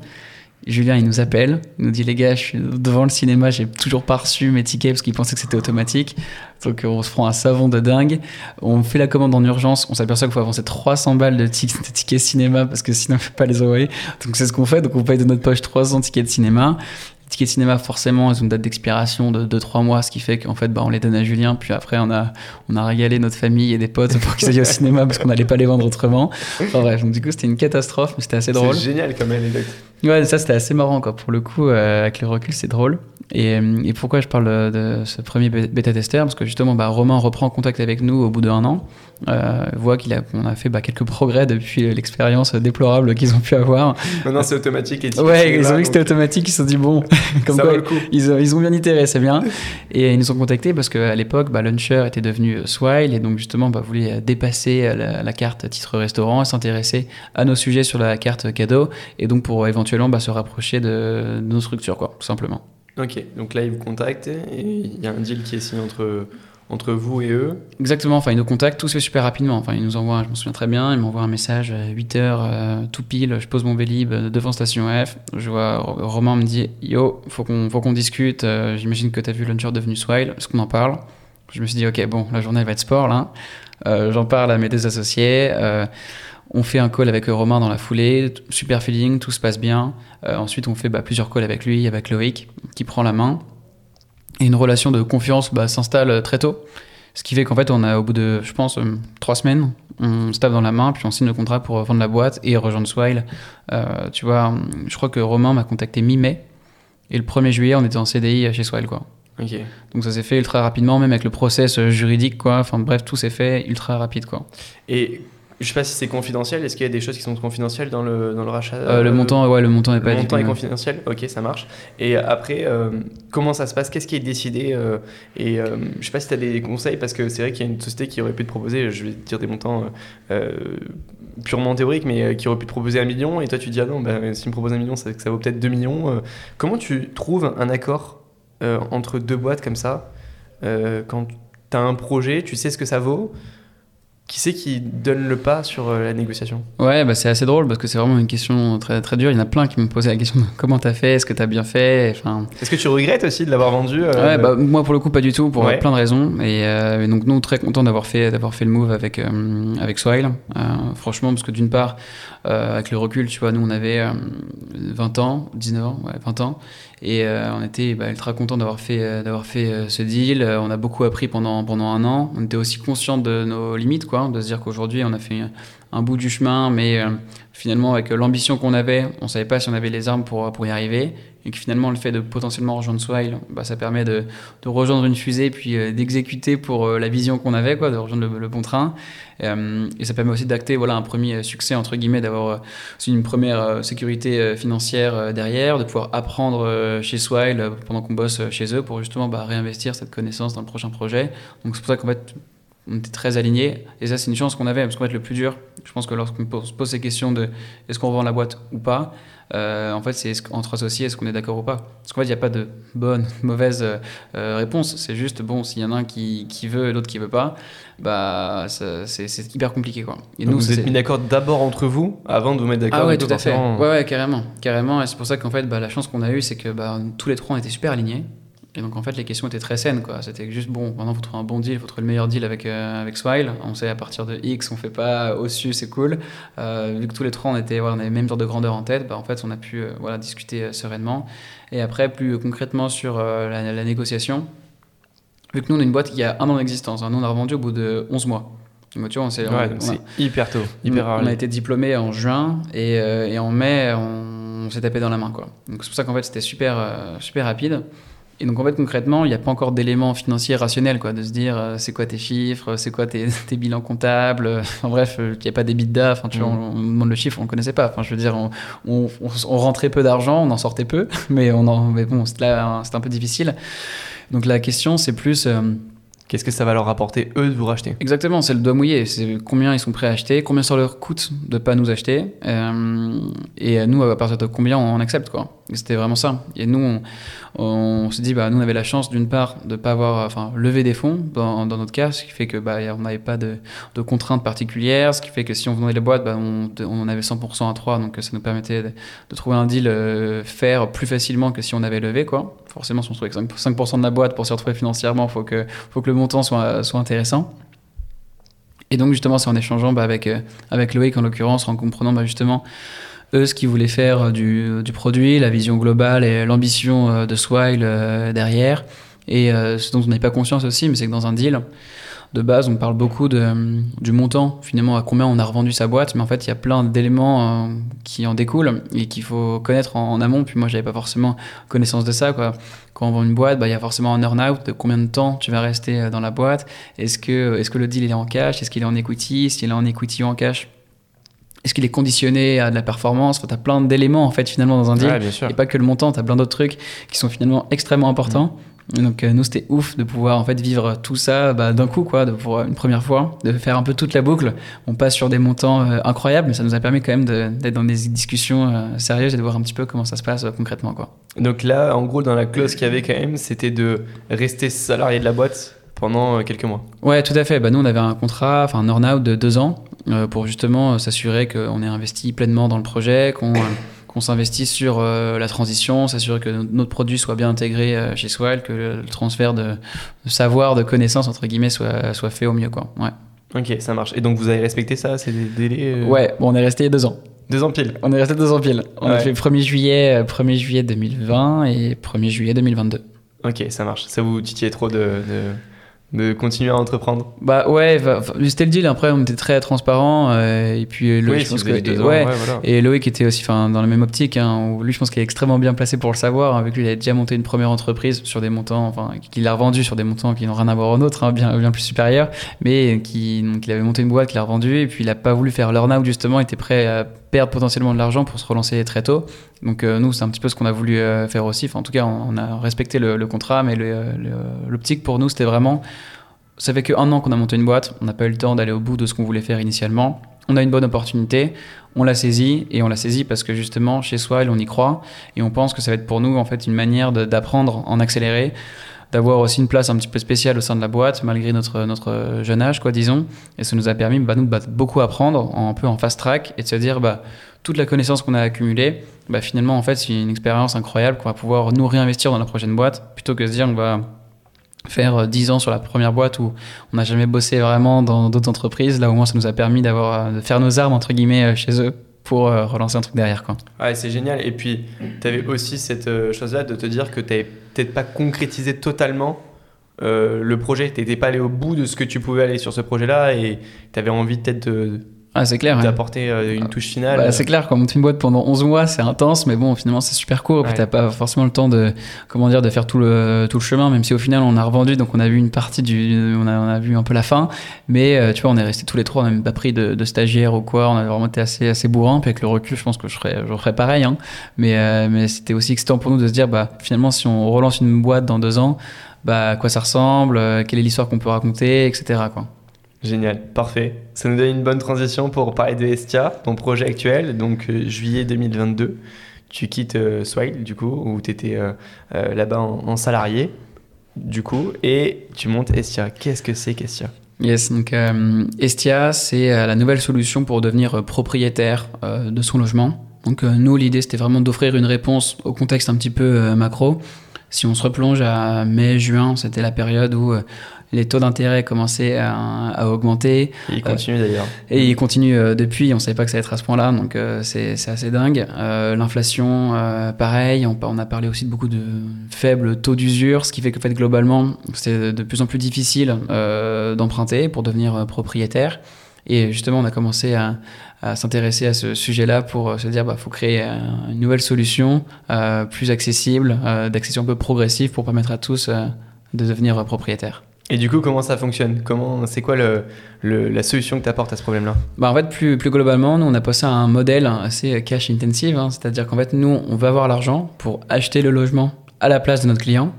Julien, il nous appelle, il nous dit les gars, je suis devant le cinéma, j'ai toujours pas reçu mes tickets parce qu'il pensait que c'était automatique. Donc on se prend un savon de dingue. On fait la commande en urgence, on s'aperçoit qu'il faut avancer 300 balles de, tic- de tickets cinéma parce que sinon on peut pas les envoyer. Donc c'est ce qu'on fait, donc on paye de notre poche 300 tickets de cinéma. Les tickets de cinéma, forcément, ils ont une date d'expiration de 2-3 mois, ce qui fait qu'en fait, bah, on les donne à Julien, puis après, on a, on a régalé notre famille et des potes pour qu'ils aillent au cinéma parce qu'on n'allait pas les vendre autrement. Enfin bref, donc du coup, c'était une catastrophe, mais c'était assez drôle. C'est génial comme anecdote. Ouais, ça c'était assez marrant quoi. Pour le coup, euh, avec le recul, c'est drôle. Et, euh, et pourquoi je parle de, ce premier bêta-testeur? Parce que justement, bah, Romain reprend contact avec nous au bout d'un an, euh, a, qu'on a fait bah, quelques progrès depuis l'expérience déplorable qu'ils ont pu avoir. Maintenant, c'est automatique. Tickets Ouais, cinéma, ils ont vu que c'était automatique, ils se sont dit bon, comme ça quoi vaut le coup. ils ont, ils ont bien itéré, c'est bien. Et ils nous ont contactés parce qu'à l'époque, bah, Launcher était devenu Swile et donc justement bah, voulait dépasser la, la carte titre restaurant et s'intéresser à nos sujets sur la carte cadeau et donc pour éventuellement bah, se rapprocher de, de nos structures, quoi, tout simplement. Ok, donc là, ils vous contactent et il y a un deal qui est signé entre, entre vous et eux. Exactement, enfin ils nous contactent, tout se fait super rapidement. Enfin ils nous envoient, je me souviens très bien, ils m'envoient un message à 8h euh, tout pile, je pose mon Vélib euh, devant station F, je vois Ro- Romain me dit yo, faut qu'on qu'on discute, euh, j'imagine que tu as vu Launcher devenu Swile, est-ce qu'on en parle? Je me suis dit ok bon, la journée elle va être sport là. J'en parle à mes deux associés, on fait un call avec Romain dans la foulée, super feeling, tout se passe bien. Ensuite on fait bah, plusieurs calls avec lui, avec Loïc qui prend la main. Et une relation de confiance bah, s'installe très tôt. Ce qui fait qu'en fait, on a, au bout de, je pense, euh, trois semaines, on se tape dans la main, puis on signe le contrat pour vendre la boîte et rejoindre Swile. Euh, tu vois, je crois que Romain m'a contacté mi-mai, et le 1er juillet, on était en CDI chez Swile, quoi. Donc ça s'est fait ultra rapidement, même avec le process juridique, quoi. Enfin bref, tout s'est fait ultra rapide, quoi. Et je sais pas si c'est confidentiel. Est-ce qu'il y a des choses qui sont confidentielles dans le, dans le rachat Euh, le montant, ouais, le montant n'est pas Le montant est confidentiel, ok, ça marche. Et après, euh, comment ça se passe? Qu'est-ce qui est décidé euh, Et euh, je sais pas si tu as des conseils, parce que c'est vrai qu'il y a une société qui aurait pu te proposer, je vais te dire des montants euh, purement théoriques, mais euh, qui aurait pu te proposer un million, et toi tu dis, ah non, bah, s'il me propose un million, ça vaut peut-être 2 millions. Euh, comment tu trouves un accord euh, entre deux boîtes comme ça Euh, Quand tu as un projet, tu sais ce que ça vaut qui c'est qui donne le pas sur euh, la négociation? Ouais, bah, c'est assez drôle parce que c'est vraiment une question très, très dure. Il y en a plein qui me posaient la question de comment t'as fait, est-ce que t'as bien fait enfin, Est-ce que tu regrettes aussi de l'avoir vendu euh, Ouais, bah, moi pour le coup pas du tout pour Ouais. plein de raisons et, euh, et donc nous très contents d'avoir fait d'avoir fait le move avec euh, avec Swile. Euh, franchement parce que d'une part euh, avec le recul tu vois nous on avait euh, 20 ans 19 ans ouais 20 ans et euh, on était bah, ultra contents d'avoir fait euh, d'avoir fait euh, ce deal. On a beaucoup appris pendant pendant un an. On était aussi conscients de nos limites quoi, de se dire qu'aujourd'hui on a fait un bout du chemin mais finalement avec l'ambition qu'on avait, on savait pas si on avait les armes pour pour y arriver et que finalement le fait de potentiellement rejoindre Swile, bah, ça permet de, de rejoindre une fusée puis euh, d'exécuter pour euh, la vision qu'on avait quoi, de rejoindre le, bon train. Euh, et ça permet aussi d'acter voilà un premier succès entre guillemets, d'avoir une première sécurité financière derrière, de pouvoir apprendre chez Swile pendant qu'on bosse chez eux pour justement bah, réinvestir cette connaissance dans le prochain projet. Donc c'est pour ça qu'en fait on était très alignés et ça c'est une chance qu'on avait parce qu'en fait le plus dur, je pense que lorsqu'on se pose ces questions de est-ce qu'on vend la boîte ou pas, euh, en fait, c'est est-ce qu'entre associés, est-ce qu'on est d'accord ou pas Parce qu'en fait, il n'y a pas de bonne, mauvaise euh, euh, réponse. C'est juste, bon, s'il y en a un qui, qui veut et l'autre qui veut pas, bah, c'est hyper compliqué, quoi. Et Donc vous êtes mis d'accord d'abord entre vous avant de vous mettre d'accord ah ouais, tout à fait. ouais, carrément. Carrément. Et c'est pour ça qu'en fait, bah, la chance qu'on a eue, c'est que bah, tous les trois, on était super alignés. Et donc, en fait, les questions étaient très saines, quoi. C'était juste, bon, maintenant, il faut trouver un bon deal, il faut trouver le meilleur deal avec, euh, avec Swile. On sait à partir de X, on fait pas au-dessus, c'est cool. Euh, vu que tous les trois, on, était, voilà, on avait le même genre de grandeur en tête, bah, en fait, on a pu euh, voilà, discuter euh, sereinement. Et après, plus concrètement sur la, la négociation, vu que nous, on est une boîte qui a un an d'existence, hein, nous, on a revendu au bout de 11 mois. Donc, tu vois, on s'est- Ouais, c'est hyper tôt, hyper on a été diplômé en juin et, et en mai, on, on s'est tapé dans la main. Quoi. Donc c'est pour ça qu'en fait, c'était super, super rapide. Et donc en fait, concrètement, il n'y a pas encore d'éléments financiers rationnels, quoi, de se dire euh, c'est quoi tes chiffres, c'est quoi tes, tes bilans comptables. euh, Enfin bref, euh, il n'y a pas d'EBITDA. Enfin, tu vois, Mhm. on, demande le chiffre, on ne connaissait pas. Enfin, je veux dire, on, on, on- rentrait peu d'argent, on en sortait peu, mais, on en, mais bon, c'était un peu difficile. Donc la question, c'est plus. Qu'est-ce que ça va leur rapporter eux de vous racheter Exactement, c'est le doigt mouillé. C'est combien ils sont prêts à acheter, combien ça leur coûte de pas nous acheter, euh, et nous à partir de combien on accepte quoi. C'était vraiment ça. Et nous, on, on s'est dit, bah nous on avait la chance d'une part de pas avoir, enfin lever des fonds dans, notre cas, ce qui fait que bah n'avait pas de, contraintes particulières, ce qui fait que si on vendait les boîtes, bah, on, on avait 100% à 3, donc ça nous permettait de, de trouver un deal euh, faire plus facilement que si on avait levé quoi. Forcément, si on se trouvait que 5%, 5 de la boîte pour s'y retrouver financièrement, que faut que le montant soit, intéressant. Et donc justement, c'est en échangeant bah, avec, euh, avec Loïc en l'occurrence, en comprenant bah, justement eux ce qu'ils voulaient faire euh, du, du produit, la vision globale et l'ambition euh, de Swile euh, derrière. Et euh, ce dont on n'avait pas conscience aussi, mais c'est que dans un deal, de base, on parle beaucoup de, du montant, finalement, à combien on a revendu sa boîte, mais en fait, il y a plein d'éléments euh, qui en découlent et qu'il faut connaître en, en amont. Puis moi, j'avais pas forcément connaissance de ça. Quoi. Quand on vend une boîte, bah, il y a forcément un earn-out de combien de temps tu vas rester euh, dans la boîte. Est-ce que, est-ce que le deal il est en cash? Est-ce qu'il est en equity? S'il est en equity ou en cash? Est-ce qu'il est conditionné à de la performance? Enfin, Tu as plein d'éléments, en fait, finalement, dans un deal. Ouais. Et pas que le montant, tu as plein d'autres trucs qui sont finalement extrêmement importants. Et Donc euh, nous c'était ouf de pouvoir en fait vivre tout ça bah, d'un coup quoi, de pour une première fois, de faire un peu toute la boucle. On passe sur des montants euh, incroyables, mais ça nous a permis quand même d'être dans des discussions euh, sérieuses et de voir un petit peu comment ça se passe concrètement quoi. Donc là, en gros, dans la clause qu'il y avait quand même, c'était de rester salarié de la boîte pendant quelques mois. Ouais, tout à fait. Bah, nous, on avait un contrat, enfin un earn-out de deux ans euh, pour justement euh, s'assurer qu'on est investi pleinement dans le projet, qu'on qu'on s'investisse sur euh, la transition, s'assurer que no- notre produit soit bien intégré euh, chez Swile, que le, le transfert de, de savoir, de connaissances, entre guillemets, soit, soit fait au mieux. Quoi. Ouais. Ok, ça marche. Et donc vous avez respecté ça, des délais euh, ouais, bon, on est resté deux ans. Deux ans pile. On est resté deux ans pile. On a fait 1er juillet, euh, 1er juillet 2020 et 1er juillet 2022. Ok, ça marche. Ça vous titillait trop de, de, de continuer à entreprendre Bah ouais, c'était le deal. Après, on était très transparent. Euh, et puis Loïc, je pense que, et, ouais, et Loïc était aussi dans la même optique. Hein, lui, je pense qu'il est extrêmement bien placé pour le savoir. Avec lui, il a déjà monté une première entreprise sur des montants, enfin, qu'il a revendu sur des montants qui n'ont rien à voir en autre, hein, bien, bien plus supérieurs. Mais qui, donc, il avait monté une boîte qu'il a revendue. Et puis, il n'a pas voulu faire l'earn-out, justement. Il était prêt à perdre potentiellement de l'argent pour se relancer très tôt. Donc euh, nous, c'est un petit peu ce qu'on a voulu euh, faire aussi. En tout cas, on, a respecté le, contrat, mais l'optique pour nous, c'était vraiment... Ça fait qu'un an qu'on a monté une boîte, on n'a pas eu le temps d'aller au bout de ce qu'on voulait faire initialement. On a une bonne opportunité, on l'a saisie, et on l'a saisie parce que justement, chez Swile, on y croit, et on pense que ça va être pour nous en fait une manière d'apprendre en accéléré d'avoir aussi une place un petit peu spéciale au sein de la boîte, malgré notre, notre jeune âge, quoi, disons. Et ça nous a permis, bah, nous, de beaucoup apprendre, un peu en fast track, et de se dire, bah, toute la connaissance qu'on a accumulée, bah, finalement, en fait, c'est une expérience incroyable qu'on va pouvoir nous réinvestir dans la prochaine boîte, plutôt que de se dire, on va faire 10 ans sur la première boîte où on n'a jamais bossé vraiment dans d'autres entreprises. Là, au moins, ça nous a permis d'avoir, de faire nos armes, entre guillemets, chez eux euh, relancer un truc derrière. Quoi. Ouais, c'est génial. Et puis, tu avais aussi cette euh, chose-là de te dire que tu n'avais peut-être pas concrétisé totalement euh, le projet. Tu n'étais pas allé au bout de ce que tu pouvais aller sur ce projet-là et tu avais envie peut-être de ah, c'est clair. D'apporter euh, une touche finale. Bah, c'est clair, quand on monte une boîte pendant 11 mois, c'est intense, mais bon, finalement, c'est super court. Et puis, t'as pas forcément le temps de, comment dire, de faire tout le, tout le chemin, même si au final, on a revendu, donc on a vu une partie du, on a, on a vu un peu la fin. Mais, euh, tu vois, on est resté tous les trois, on n'a même pas pris de, de stagiaire ou quoi. On a vraiment été assez, assez bourrin. Puis avec le recul, je pense que je ferais, je ferais pareil, hein. Mais, euh, mais c'était aussi excitant pour nous de se dire, bah, finalement, si on relance une boîte dans deux ans, bah, à quoi ça ressemble, quelle est l'histoire qu'on peut raconter, etc., quoi. Génial, parfait. Ça nous donne une bonne transition pour parler de Estia, ton projet actuel. Donc, euh, juillet 2022, tu quittes euh, du coup, où tu étais euh, là-bas en, salarié, du coup, et tu montes Estia. Qu'est-ce que c'est qu'Estia Yes, donc Estia, c'est la nouvelle solution pour devenir propriétaire de son logement. Donc, nous, l'idée, c'était vraiment d'offrir une réponse au contexte un petit peu macro. Si on se replonge à mai-juin, c'était la période où les taux d'intérêt commençaient à, augmenter. Et ils continuent d'ailleurs. Et ils continuent euh, depuis, on ne savait pas que ça allait être à ce point-là, donc euh, c'est assez dingue. Euh, l'inflation, pareil, on, a parlé aussi de beaucoup de faibles taux d'usure, ce qui fait que fait, globalement, c'est de plus en plus difficile d'emprunter pour devenir propriétaire. Et justement, on a commencé à, s'intéresser à ce sujet-là pour se dire, bah, faut créer une nouvelle solution plus accessible, d'accession un peu progressive pour permettre à tous de devenir propriétaires. Et du coup, comment ça fonctionne? Comment, C'est quoi le, la solution que tu apportes à ce problème-là? Bah En fait, plus, plus globalement, nous, on a passé à un modèle assez cash intensive. Hein. C'est-à-dire qu'en fait, nous, on va avoir l'argent pour acheter le logement à la place de notre client.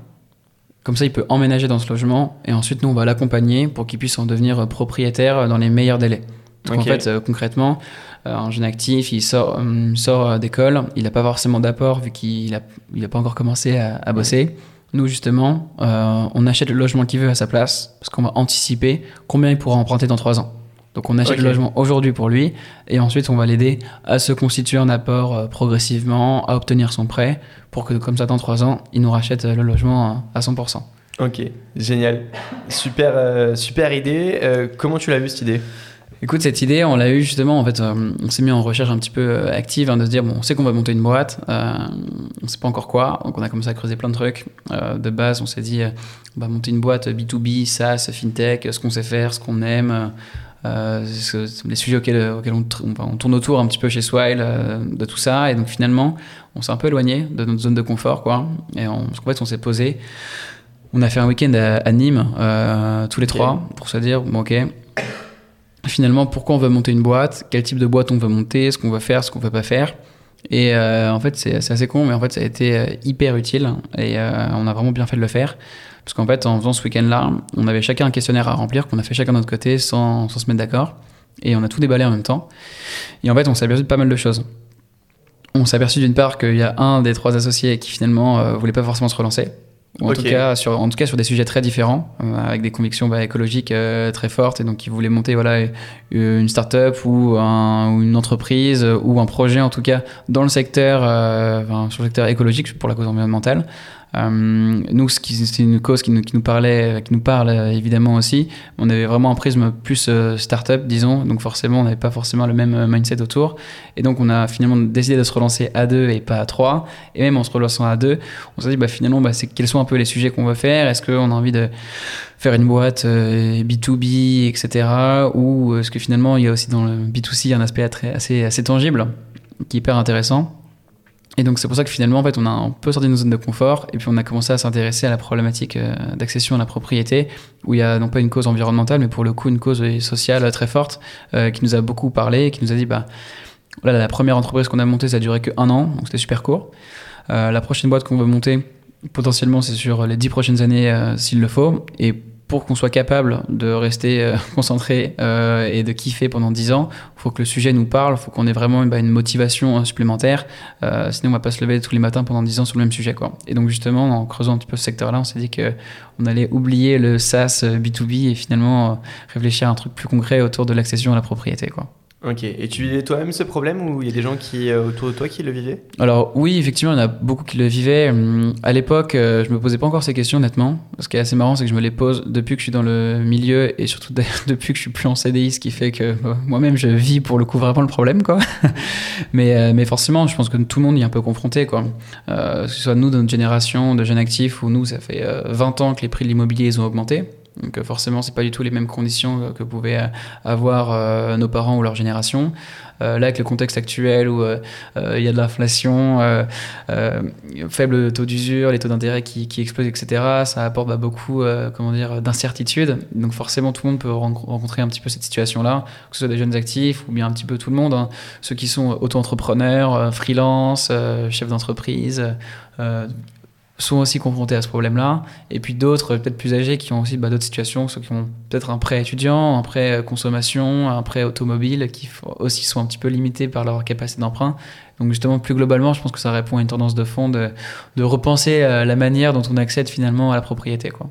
Comme ça, il peut emménager dans ce logement. Et ensuite, nous, on va l'accompagner pour qu'il puisse en devenir propriétaire dans les meilleurs délais. Donc, en fait, euh, concrètement, euh, un jeune actif, il sort, euh, sort d'école, il n'a pas forcément d'apport vu qu'il n'a il a pas encore commencé à, à bosser. Nous, justement, euh, on achète le logement qu'il veut à sa place parce qu'on va anticiper combien il pourra emprunter dans trois ans. Donc, on achète le logement aujourd'hui pour lui et ensuite, on va l'aider à se constituer un apport euh, progressivement, à obtenir son prêt pour que, comme ça, dans trois ans, il nous rachète le logement à 100%. Ok, génial. Super, super idée. comment tu l'as vu cette idée? Écoute, cette idée, on l'a eu justement, en fait, euh, on s'est mis en recherche un petit peu euh, active, hein, de se dire, bon, on sait qu'on va monter une boîte, euh, on sait pas encore quoi, donc on a commencé à creuser plein de trucs. de base, on s'est dit, on va monter une boîte B2B, SaaS, FinTech, ce qu'on sait faire, ce qu'on aime, les sujets auxquels, auxquels on, on, tourne autour un petit peu chez Swile, de tout ça, et donc finalement, on s'est un peu éloigné de notre zone de confort, quoi, et en fait, on s'est posé, on a fait un week-end à, Nîmes, tous les trois, pour se dire, bon, ok, finalement pourquoi on va monter une boîte, quel type de boîte on va monter, ce qu'on va faire, ce qu'on va pas faire? Et euh, en fait, c'est assez con, mais en fait, ça a été euh, hyper utile et euh, on a vraiment bien fait de le faire. Parce qu'en fait, en faisant ce week-end-là, on avait chacun un questionnaire à remplir qu'on a fait chacun de notre côté sans, sans se mettre d'accord. Et on a tout déballé en même temps. Et en fait, on s'est aperçu de pas mal de choses. On s'est aperçu d'une part qu'il y a un des trois associés qui finalement voulait pas forcément se relancer en, tout cas, sur, en tout cas sur des sujets très différents, euh, avec des convictions bah, écologiques euh, très fortes, et donc ils voulaient monter voilà, une start-up ou, un, ou, une entreprise ou un projet en tout cas dans le secteur, euh, sur le secteur écologique pour la cause environnementale. Euh, nous, c'est une cause qui nous, parlait, qui nous parle évidemment aussi. On avait vraiment un prisme plus start-up, disons, donc forcément, on n'avait pas forcément le même mindset autour. Et donc, on a finalement décidé de se relancer à deux et pas à trois. Et même en se relançant à deux, on s'est dit, bah, finalement, bah, quels sont un peu les sujets qu'on veut faire? Est-ce qu'on a envie de faire une boîte B2B, etc. Ou est-ce que finalement, il y a aussi dans le B2C un aspect assez tangible qui est hyper intéressant? Et donc c'est pour ça que finalement en fait on a un peu sorti de nos zones de confort et puis on a commencé à s'intéresser à la problématique euh, d'accession à la propriété où il y a non pas une cause environnementale mais pour le coup une cause sociale très forte euh, qui nous a beaucoup parlé et qui nous a dit bah voilà la première entreprise qu'on a montée ça a duré que un an donc c'était super court. Euh, la prochaine boîte qu'on veut monter potentiellement c'est sur les dix prochaines années s'il le faut et pour qu'on soit capable de rester euh, concentré euh, et de kiffer pendant 10 ans, il faut que le sujet nous parle, il faut qu'on ait vraiment bah, une motivation hein, supplémentaire. Euh, sinon, on va pas se lever tous les matins pendant 10 ans sur le même sujet. Quoi. Et donc, justement, en creusant un petit peu ce secteur-là, on s'est dit qu'on allait oublier le SaaS B2B et finalement réfléchir à un truc plus concret autour de l'accession à la propriété. Quoi. Ok, et tu vivais toi-même ce problème ou il y a des gens qui, euh, autour de toi qui le vivaient? Alors oui, effectivement, il y en a beaucoup qui le vivaient. Hum, à l'époque, euh, je me posais pas encore ces questions, honnêtement. Ce qui est assez marrant, c'est que je me les pose depuis que je suis dans le milieu et surtout depuis que je suis plus en CDI, ce qui fait que bah, moi-même, je vis pour le coup vraiment le problème. Quoi. mais, euh, mais forcément, je pense que tout le monde y est un peu confronté. Quoi. que ce soit nous, de notre génération, de jeunes actifs, ou nous, ça fait 20 ans que les prix de l'immobilier ont augmenté. Donc euh, forcément, c'est pas du tout les mêmes conditions que pouvaient euh, avoir euh, nos parents ou leur génération. là, avec le contexte actuel où il y a de l'inflation, faible taux d'usure, les taux d'intérêt qui, qui, explosent, etc., ça apporte bah, beaucoup comment dire, d'incertitude. Donc forcément, tout le monde peut rencontrer un petit peu cette situation-là, que ce soit des jeunes actifs ou bien un petit peu tout le monde, hein. ceux qui sont auto-entrepreneurs, freelance, chefs d'entreprise sont aussi confrontés à ce problème-là. Et puis d'autres, peut-être plus âgés, qui ont aussi bah, d'autres situations, ceux qui ont peut-être un prêt étudiant, un prêt euh, consommation, un prêt automobile, qui aussi sont un petit peu limités par leur capacité d'emprunt. Donc justement, plus globalement, je pense que ça répond à une tendance de fond de, de repenser euh, la manière dont on accède finalement à la propriété. Quoi.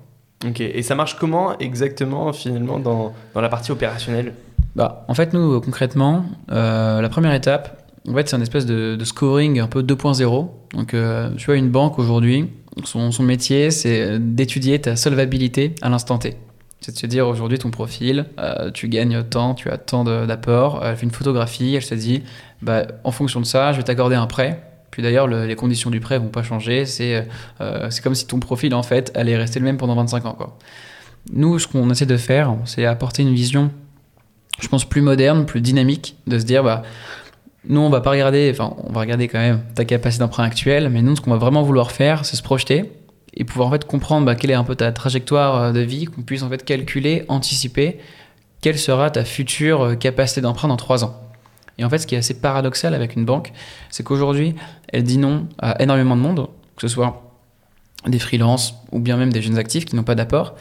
Ok, et ça marche comment exactement finalement dans, dans la partie opérationnelle? Bah, En fait, nous, concrètement, euh, la première étape, en fait, c'est un espèce de, de, scoring un peu 2.0. Donc, tu vois, une banque aujourd'hui, son, métier, c'est d'étudier ta solvabilité à l'instant T. C'est de se dire aujourd'hui ton profil, euh, tu gagnes tant, tu as tant d'apports. Elle fait une photographie, elle se dit, bah, en fonction de ça, je vais t'accorder un prêt. Puis d'ailleurs, les conditions du prêt vont pas changer. Euh, c'est comme si ton profil, en fait, allait rester le même pendant 25 ans. Quoi. Nous, ce qu'on essaie de faire, c'est apporter une vision, je pense, plus moderne, plus dynamique, de se dire, bah, nous, on va pas regarder, enfin, on va regarder quand même ta capacité d'emprunt actuelle, mais nous, ce qu'on va vraiment vouloir faire, c'est se projeter et pouvoir en fait comprendre bah, quelle est un peu ta trajectoire euh, de vie, qu'on puisse en fait calculer, anticiper quelle sera ta future euh, capacité d'emprunt dans trois ans. Et en fait, ce qui est assez paradoxal avec une banque, c'est qu'aujourd'hui, elle dit non à énormément de monde, que ce soit des freelances ou bien même des jeunes actifs qui n'ont pas d'apport.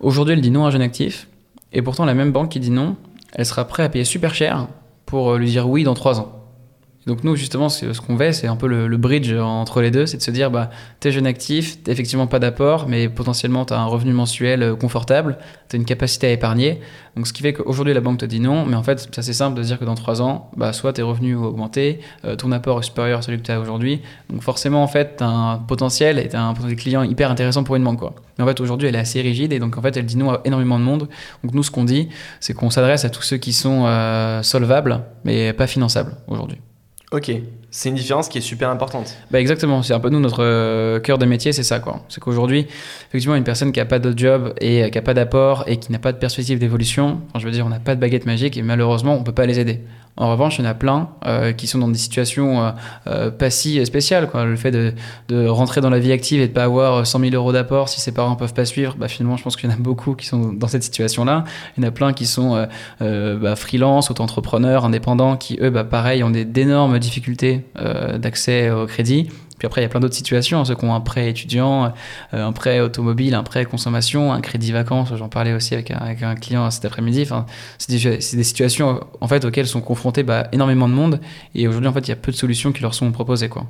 Aujourd'hui, elle dit non à un jeune actif, et pourtant la même banque qui dit non, elle sera prête à payer super cher pour euh, lui dire oui dans trois ans. Donc nous, justement, ce qu'on fait, c'est un peu le, bridge entre les deux, c'est de se dire, bah, t'es jeune actif, t'as effectivement pas d'apport, mais potentiellement t'as un revenu mensuel euh, confortable, t'as une capacité à épargner. Donc ce qui fait qu'aujourd'hui, la banque te dit non, mais en fait, c'est assez simple de dire que dans trois ans, bah, soit tes revenus ont augmenté, euh, ton apport est supérieur à celui que tu as aujourd'hui. Donc forcément, en fait, t'as un potentiel et t'as un potentiel client hyper intéressant pour une banque, quoi. Mais en fait, aujourd'hui, elle est assez rigide et donc en fait, elle dit non à énormément de monde. Donc nous, ce qu'on dit, c'est qu'on s'adresse à tous ceux qui sont euh, solvables, mais pas finançables aujourd'hui. Ok, c'est une différence qui est super importante. Bah exactement, c'est un peu nous notre euh, cœur de métier, c'est ça quoi. C'est qu'aujourd'hui, effectivement, une personne qui n'a pas de job et euh, qui n'a pas d'apport et qui n'a pas de perspective d'évolution, je veux dire, on n'a pas de baguette magique et malheureusement, on peut pas les aider. En revanche, il y en a plein euh, qui sont dans des situations euh, euh, pas si spéciales. Le fait de, de, rentrer dans la vie active et de pas avoir 100 000 euros d'apport si ses parents peuvent pas suivre, bah, finalement, je pense qu'il y en a beaucoup qui sont dans cette situation-là. Il y en a plein qui sont bah, freelance, auto-entrepreneurs, indépendants, qui eux, bah, pareil, ont d'énormes difficultés d'accès au crédit. Puis après, il y a plein d'autres situations, hein, ceux qui ont un prêt étudiant, euh, un prêt automobile, un prêt consommation, un crédit vacances. J'en parlais aussi avec un, client cet après-midi. Enfin, c'est des, situations en fait auxquelles sont confrontés bah, énormément de monde. Et aujourd'hui, en fait, il y a peu de solutions qui leur sont proposées, quoi.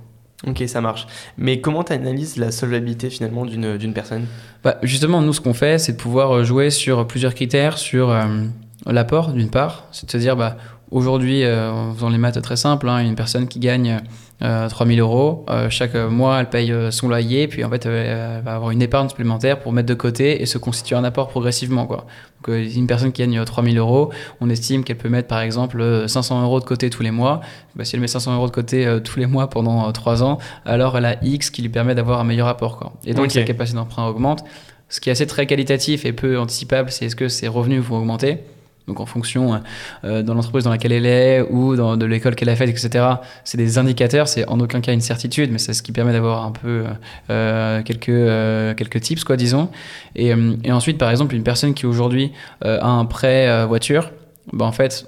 Ok, ça marche. Mais comment tu analyses la solvabilité finalement d'une personne? Bah, Justement, nous, ce qu'on fait, c'est de pouvoir jouer sur plusieurs critères, sur euh, l'apport d'une part, c'est de se dire, bah, aujourd'hui, euh, en faisant les maths très simples, hein, une personne qui gagne 3000 euros. chaque mois, elle paye son loyer, puis en fait, elle va avoir une épargne supplémentaire pour mettre de côté et se constituer un apport progressivement. Quoi. Donc, une personne qui gagne 3000 euros, on estime qu'elle peut mettre par exemple 500 euros de côté tous les mois. Bah, si elle met 500 euros de côté tous les mois pendant 3 ans, alors elle a X qui lui permet d'avoir un meilleur apport. Quoi. Et donc, sa capacité d'emprunt augmente. Ce qui est assez très qualitatif et peu anticipable, c'est est-ce que ses revenus vont augmenter donc en fonction euh, euh, dans l'entreprise dans laquelle elle est ou dans de l'école qu'elle a faite, etc. C'est des indicateurs, c'est en aucun cas une certitude, mais c'est ce qui permet d'avoir un peu euh, quelques, quelques tips, quoi, disons. Et, et, ensuite, par exemple, une personne qui aujourd'hui a un prêt voiture, bah en fait,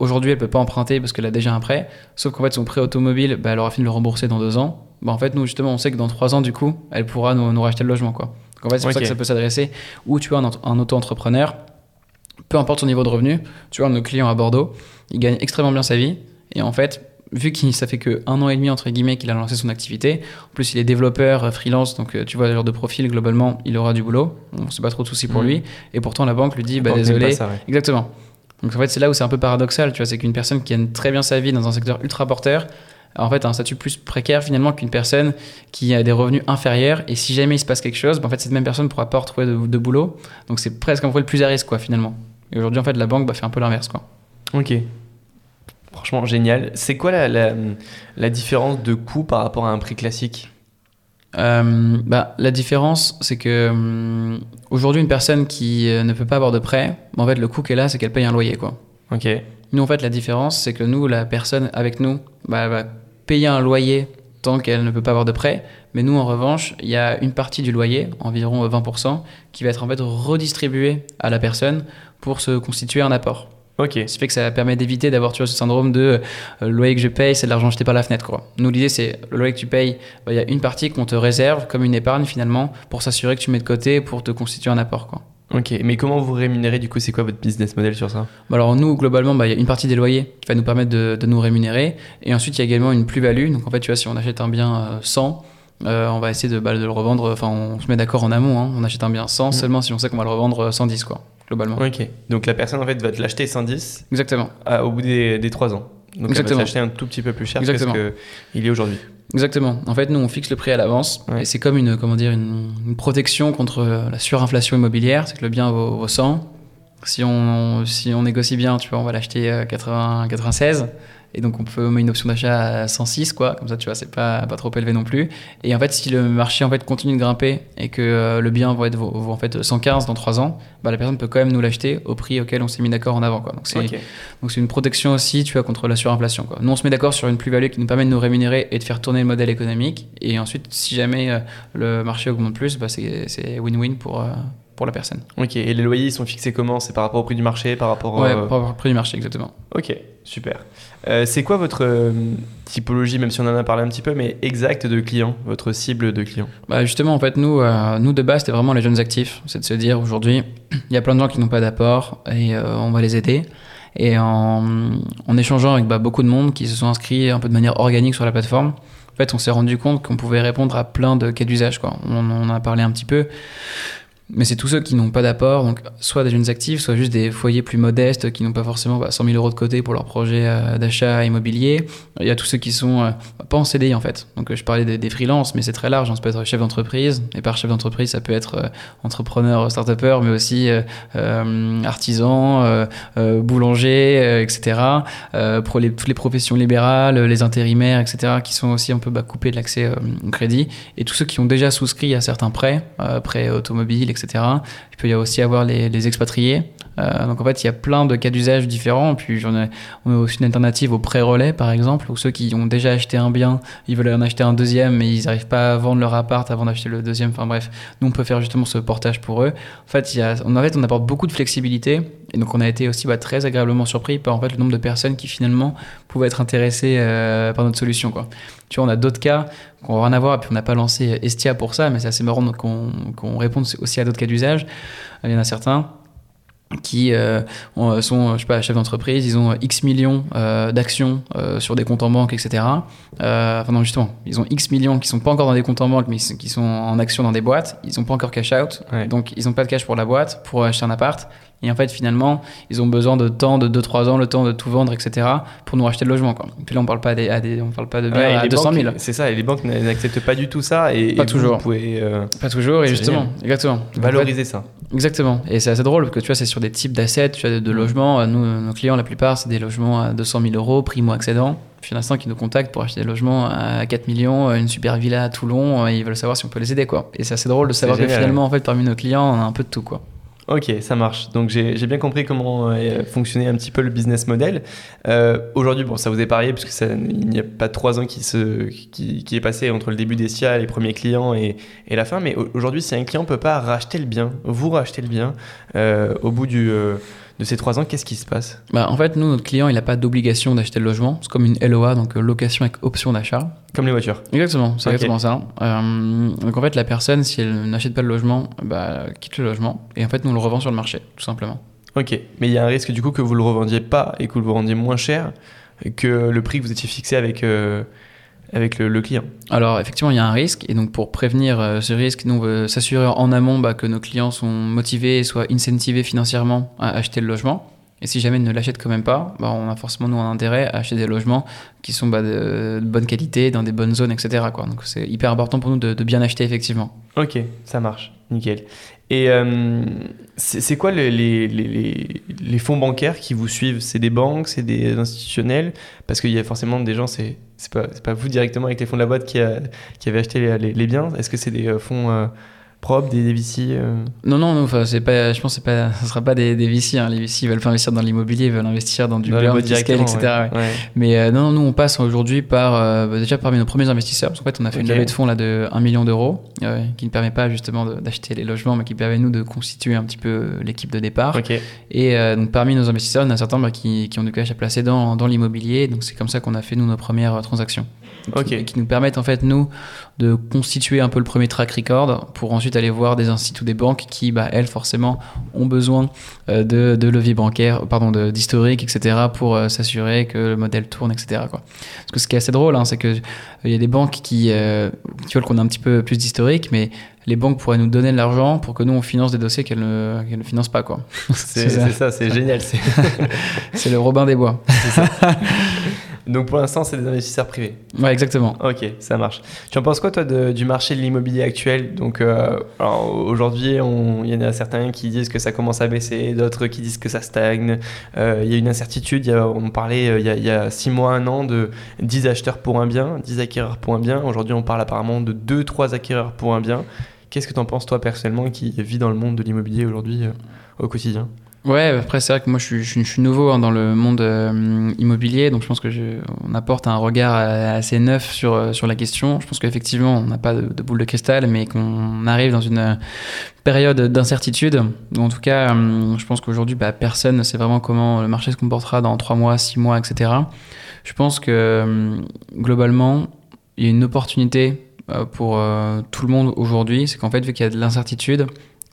aujourd'hui, elle peut pas emprunter parce qu'elle a déjà un prêt, sauf qu'en fait, son prêt automobile, bah, elle aura fini de le rembourser dans deux ans. Bah, en fait, nous, justement, on sait que dans trois ans, du coup, elle pourra nous, nous racheter le logement, quoi. Donc en fait, c'est pour ça que ça peut s'adresser. Ou tu vois, un, un auto-entrepreneur peu importe son niveau de revenu. Tu vois, nos clients à Bordeaux, il gagne extrêmement bien sa vie. Et en fait, vu que ça fait que un an et demi entre guillemets qu'il a lancé son activité, en plus il est développeur euh, freelance, donc euh, tu vois le genre de profil globalement, il aura du boulot. On sait pas trop de soucis pour mmh. lui. Et pourtant la banque lui dit, bah désolé. Exactement. Donc en fait c'est là où c'est un peu paradoxal, tu vois, c'est qu'une personne qui gagne très bien sa vie dans un secteur ultra porteur, en fait un statut plus précaire finalement qu'une personne qui a des revenus inférieurs et si jamais il se passe quelque chose, bah, en fait cette même personne ne pourra pas retrouver de, de boulot. Donc c'est presque un peu le plus à risque quoi finalement. Et aujourd'hui, en fait, la banque bah, fait un peu l'inverse. Quoi. Ok. Franchement, génial. C'est quoi la, la, différence de coût par rapport à un prix classique euh, bah, La différence, c'est que hum, aujourd'hui, une personne qui euh, ne peut pas avoir de prêt, bah, en fait, le coût qu'elle a, c'est qu'elle paye un loyer. Quoi. Ok. Nous, en fait, la différence, c'est que nous, la personne avec nous, bah, elle va payer un loyer tant qu'elle ne peut pas avoir de prêt. Mais nous, en revanche, il y a une partie du loyer, environ 20%, qui va être en fait redistribuée à la personne pour se constituer un apport. Ok. Ce qui fait que ça permet d'éviter d'avoir ce syndrome de euh, le loyer que je paye, c'est de l'argent jeté par la fenêtre. Quoi. Nous, l'idée, c'est le loyer que tu payes, bah, il y a une partie qu'on te réserve comme une épargne finalement pour s'assurer que tu mets de côté pour te constituer un apport. Quoi. Ok, mais comment vous rémunérez du coup C'est quoi votre business model sur ça? Bah, Alors nous, globalement, bah, il y a une partie des loyers qui va nous permettre de, nous rémunérer. Et ensuite, il y a également une plus-value. Donc en fait, tu vois, si on achète un bien 100, euh, euh, on va essayer de, bah, de le revendre. Enfin, on se met d'accord en amont. Hein. on achète un bien 100 mmh. seulement si on sait qu'on va le revendre 110, quoi, globalement. Ok, donc la personne en fait va te l'acheter 110 Exactement. au bout des, des 3 ans. Donc Exactement. elle va l'acheter un tout petit peu plus cher Exactement. que qu'il est aujourd'hui. Exactement. En fait, nous, on fixe le prix à l'avance. Et c'est comme une, comment dire, une, protection contre la surinflation immobilière. C'est que le bien vaut, vaut 100. Si on, si on négocie bien, tu vois, on va l'acheter 80, 96. Et donc, on peut mettre une option d'achat à 106, quoi. Comme ça, tu vois, c'est pas, pas trop élevé non plus. Et en fait, si le marché en fait, continue de grimper et que euh, le bien va être en fait 115 dans 3 ans, bah, la personne peut quand même nous l'acheter au prix auquel on s'est mis d'accord en avant, quoi. Donc, c'est donc c'est une protection aussi, tu vois, contre la surinflation, quoi. Nous, on se met d'accord sur une plus-value qui nous permet de nous rémunérer et de faire tourner le modèle économique. Et ensuite, si jamais euh, le marché augmente plus, bah, c'est win-win pour, euh, pour la personne. Ok, et les loyers ils sont fixés comment? C'est par rapport au prix du marché par rapport, ouais, par rapport au prix du marché, exactement. Ok, super. Euh, c'est quoi votre euh, typologie, même si on en a parlé un petit peu, mais exacte de clients, votre cible de clients bah Justement, en fait, nous, euh, nous de base, c'était vraiment les jeunes actifs. C'est de se dire aujourd'hui, il y a plein de gens qui n'ont pas d'apport et on va les aider. Et en, échangeant avec bah, beaucoup de monde qui se sont inscrits un peu de manière organique sur la plateforme, en fait, on s'est rendu compte qu'on pouvait répondre à plein de cas d'usage. On en a parlé un petit peu. Mais c'est tous ceux qui n'ont pas d'apport, donc soit des jeunes actifs, soit juste des foyers plus modestes qui n'ont pas forcément bah, 100 000 euros de côté pour leur projet euh, d'achat immobilier. Il y a tous ceux qui sont euh, pas en CDI en fait. Donc euh, je parlais des, des freelances, mais c'est très large. Ça peut être chef d'entreprise, et par chef d'entreprise, ça peut être entrepreneur, start-upper, mais aussi artisan, boulanger, etc. pour les, toutes les professions libérales, les intérimaires, etc., qui sont aussi un peu bah, coupés de l'accès au crédit. Et tous ceux qui ont déjà souscrit à certains prêts, prêts automobiles, etc etc. Il peut y aussi avoir les, expatriés. Euh, donc en fait, il y a plein de cas d'usage différents. Puis on a aussi une alternative aux pré-relais, par exemple, où ceux qui ont déjà acheté un bien, ils veulent en acheter un deuxième, mais ils n'arrivent pas à vendre leur appart avant d'acheter le deuxième. Enfin bref, nous on peut faire justement ce portage pour eux. En fait, a, en fait on apporte beaucoup de flexibilité. Et donc on a été aussi bah, très agréablement surpris par en fait le nombre de personnes qui finalement pouvaient être intéressées euh, par notre solution. Quoi. Tu vois, on a d'autres cas qui n'ont rien à voir, et puis on n'a pas lancé Estia pour ça, mais c'est assez marrant qu'on réponde aussi à d'autres cas d'usage. Il y en a certains qui euh, ont- sont, je sais pas, chefs d'entreprise, ils ont X millions euh, d'actions euh, sur des comptes en banque, etc. Euh, enfin non, justement, ils ont X millions qui sont pas encore dans des comptes en banque, mais qui sont- en actions dans des boîtes. Ils ont pas encore cash out, Ouais. donc ils ont pas de cash pour la boîte, pour acheter un appart. Et en fait, finalement, ils ont besoin de temps, de 2-3 ans, le temps de tout vendre, etc. pour nous racheter le logement. Quoi. Et puis là, on parle pas des, à des- on parle pas de biens Ouais, et à les 200 000. banques, C'est ça, et les banques n'acceptent pas du tout ça. Et, Pas et toujours. Vous pouvez euh, Pas toujours, et justement, génial. exactement. Valoriser ça. Exactement. Et c'est assez drôle parce que tu vois, c'est sur des types d'assets, tu de, de logements. Nous, nos clients, la plupart, c'est des logements à 200 000 euros, primo-accédant. Puis il y en a certains qui nous contactent pour acheter des logements à 4 millions, une super villa à Toulon, et ils veulent savoir si on peut les aider, quoi. Et c'est assez drôle de savoir que finalement, en fait, parmi nos clients, on a un peu de tout, quoi. Ok, ça marche. Donc j'ai bien compris comment euh, fonctionnait un petit peu le business model. Euh, Aujourd'hui, bon, ça vous est parié puisque ça, il n'y a pas trois ans qui, est passé entre le début des SIA, les premiers clients et, la fin. Mais au- aujourd'hui, si un client peut pas racheter le bien, vous racheter le bien, euh, au bout du, de ces trois ans, qu'est-ce qui se passe? Bah, en fait, nous, notre client, il n'a pas d'obligation d'acheter le logement. C'est comme une LOA, donc euh, location avec option d'achat. Comme les voitures. Exactement, c'est exactement ça. Euh, donc en fait, la personne, si elle n'achète pas le logement, bah, quitte le logement. Et en fait, nous, on le revend sur le marché, tout simplement. Ok, mais il y a un risque du coup que vous le revendiez pas et que vous le vendiez moins cher que le prix que vous étiez fixé avec, euh, avec le, le client. Alors effectivement, il y a un risque, et donc pour prévenir euh, ce risque, nous on veut s'assurer en amont bah, que nos clients sont motivés et soient incentivés financièrement à acheter le logement. Et si jamais ils ne l'achètent quand même pas, bah, on a forcément nous un intérêt à acheter des logements qui sont bah, de, de bonne qualité, dans des bonnes zones, etc. Quoi. Donc c'est hyper important pour nous de, de bien acheter effectivement. Ok, ça marche, nickel. Et euh, c'est quoi les, fonds bancaires qui vous suivent? C'est des banques, c'est des institutionnels? Parce qu'il y a forcément des gens, c'est pas, pas vous directement avec les fonds de la boîte qui, a, qui avez acheté les biens. Est-ce que c'est des euh, fonds euh, propres, des, des VC euh Non, non, non, enfin, c'est pas, je pense que pas, ce sera pas des, des VC. Hein. Les VC ils veulent pas investir dans l'immobilier, ils veulent investir dans du boîtes fiscal, directement, etc. ouais. Mais euh, non, non, nous on passe aujourd'hui par euh, déjà parmi nos premiers investisseurs. Parce qu'en fait, on a fait une levée de fonds là de 1 million d'euros qui ne permet pas justement d'acheter les logements, mais qui permet nous de constituer un petit peu l'équipe de départ. Et donc parmi nos investisseurs, on a certains bah, qui, qui ont du cash à placer dans, dans l'immobilier. Donc c'est comme ça qu'on a fait nous nos premières transactions. Qui, qui nous permettent en fait nous de constituer un peu le premier track record pour ensuite aller voir des instituts ou des banques qui, bah, elles forcément, ont besoin euh, de, de levier bancaire, pardon, d'historique, etc. pour euh, s'assurer que le modèle tourne, etc. Quoi. Parce que ce qui est assez drôle, hein, c'est que euh, il y a des banques qui, qui veulent qu'on ait un petit peu plus d'historique, mais les banques pourraient nous donner de l'argent pour que nous on finance des dossiers qu'elles ne, qu'elles ne financent pas. Quoi. c'est ça. c'est ça, génial. c'est- C'est le Robin des Bois. Donc pour l'instant, c'est des investisseurs privés. Ouais, exactement. Ok, ça marche. Tu en penses quoi, toi, de- du marché de l'immobilier actuel? Donc, euh, aujourd'hui, il y en a certains qui disent que ça commence à baisser, d'autres qui disent que ça stagne. Euh, Il y a une incertitude. il y a- on parlait euh, il y, a, il y a 6 mois, un an, de 10 acheteurs pour un bien, 10 acquéreurs pour un bien. Aujourd'hui, on parle apparemment de 2-3 acquéreurs pour un bien. Qu'est-ce que tu en penses, toi, personnellement, qui vis dans le monde de l'immobilier aujourd'hui euh, au quotidien? Ouais, après c'est vrai que moi je suis, nouveau hein, dans le monde euh, immobilier, donc je pense que je, on apporte un regard euh, assez neuf sur, euh, sur la question. Je pense qu'effectivement on n'a pas de, boule de cristal, mais qu'on arrive dans une période d'incertitude. En tout cas, je pense qu'aujourd'hui bah, personne ne sait vraiment comment le marché se comportera dans 3 mois, 6 mois, etc. Je pense que globalement il y a une opportunité pour tout le monde aujourd'hui, c'est qu'en fait vu qu'il y a de l'incertitude,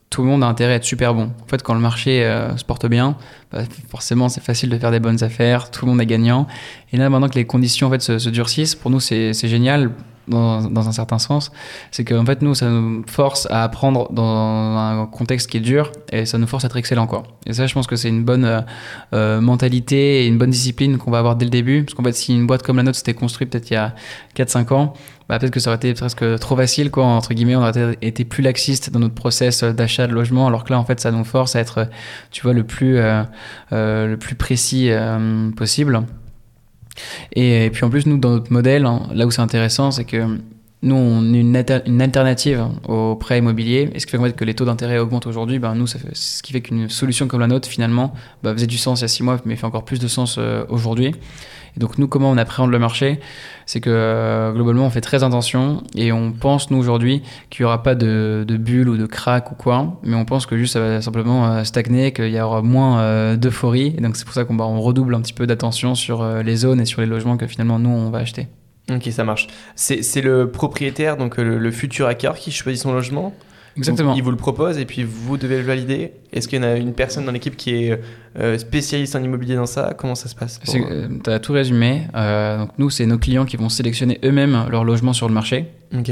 tout le monde a intérêt à être super bon. En fait, quand le marché euh, se porte bien, bah, forcément, c'est facile de faire des bonnes affaires, tout le monde est gagnant. Et là, maintenant que les conditions se, se durcissent, pour nous, c'est génial dans, un certain sens. C'est qu'en fait, nous, ça nous force à apprendre dans un contexte qui est dur et ça nous force à être excellent. Quoi. Et ça, je pense que c'est une bonne euh, euh, mentalité et une bonne discipline qu'on va avoir dès le début. Parce qu'en fait, si une boîte comme la nôtre s'était construite peut-être il y a 4-5 ans, bah, peut-être que ça aurait été presque trop facile, quoi, entre guillemets, on aurait été plus laxiste dans notre process d'achat de logement, alors que là, en fait, ça nous force à être, tu vois, le plus, euh, euh, le plus précis euh, possible. Et, puis en plus, nous, dans notre modèle, hein, là où c'est intéressant, c'est que nous, on est une, alter- une alternative au prêt immobilier. Et ce qui fait que les taux d'intérêt augmentent aujourd'hui, ben, nous, ce qui fait qu'une solution comme la nôtre, finalement, bah, faisait du sens il y a six mois, mais fait encore plus de sens euh, aujourd'hui. Donc, nous, comment on appréhende le marché C'est que euh, globalement, on fait très attention et on pense, nous, aujourd'hui, qu'il n'y aura pas de, bulle ou de crack ou quoi, mais on pense que juste ça va simplement euh, stagner, qu'il y aura moins euh, d'euphorie. Et donc, c'est pour ça qu'on bah, redouble un petit peu d'attention sur les zones et sur les logements que finalement, nous, on va acheter. Ok, ça marche. C'est le propriétaire, donc le, le futur hacker, qui choisit son logement? Exactement. ils vous le proposent et puis vous devez le valider. Est-ce qu'il y en a une personne dans l'équipe qui est euh, spécialiste en immobilier dans ça? Comment ça se passe pour- Euh, Tu as tout résumé. Euh, donc nous, c'est nos clients qui vont sélectionner eux-mêmes leur logement sur le marché.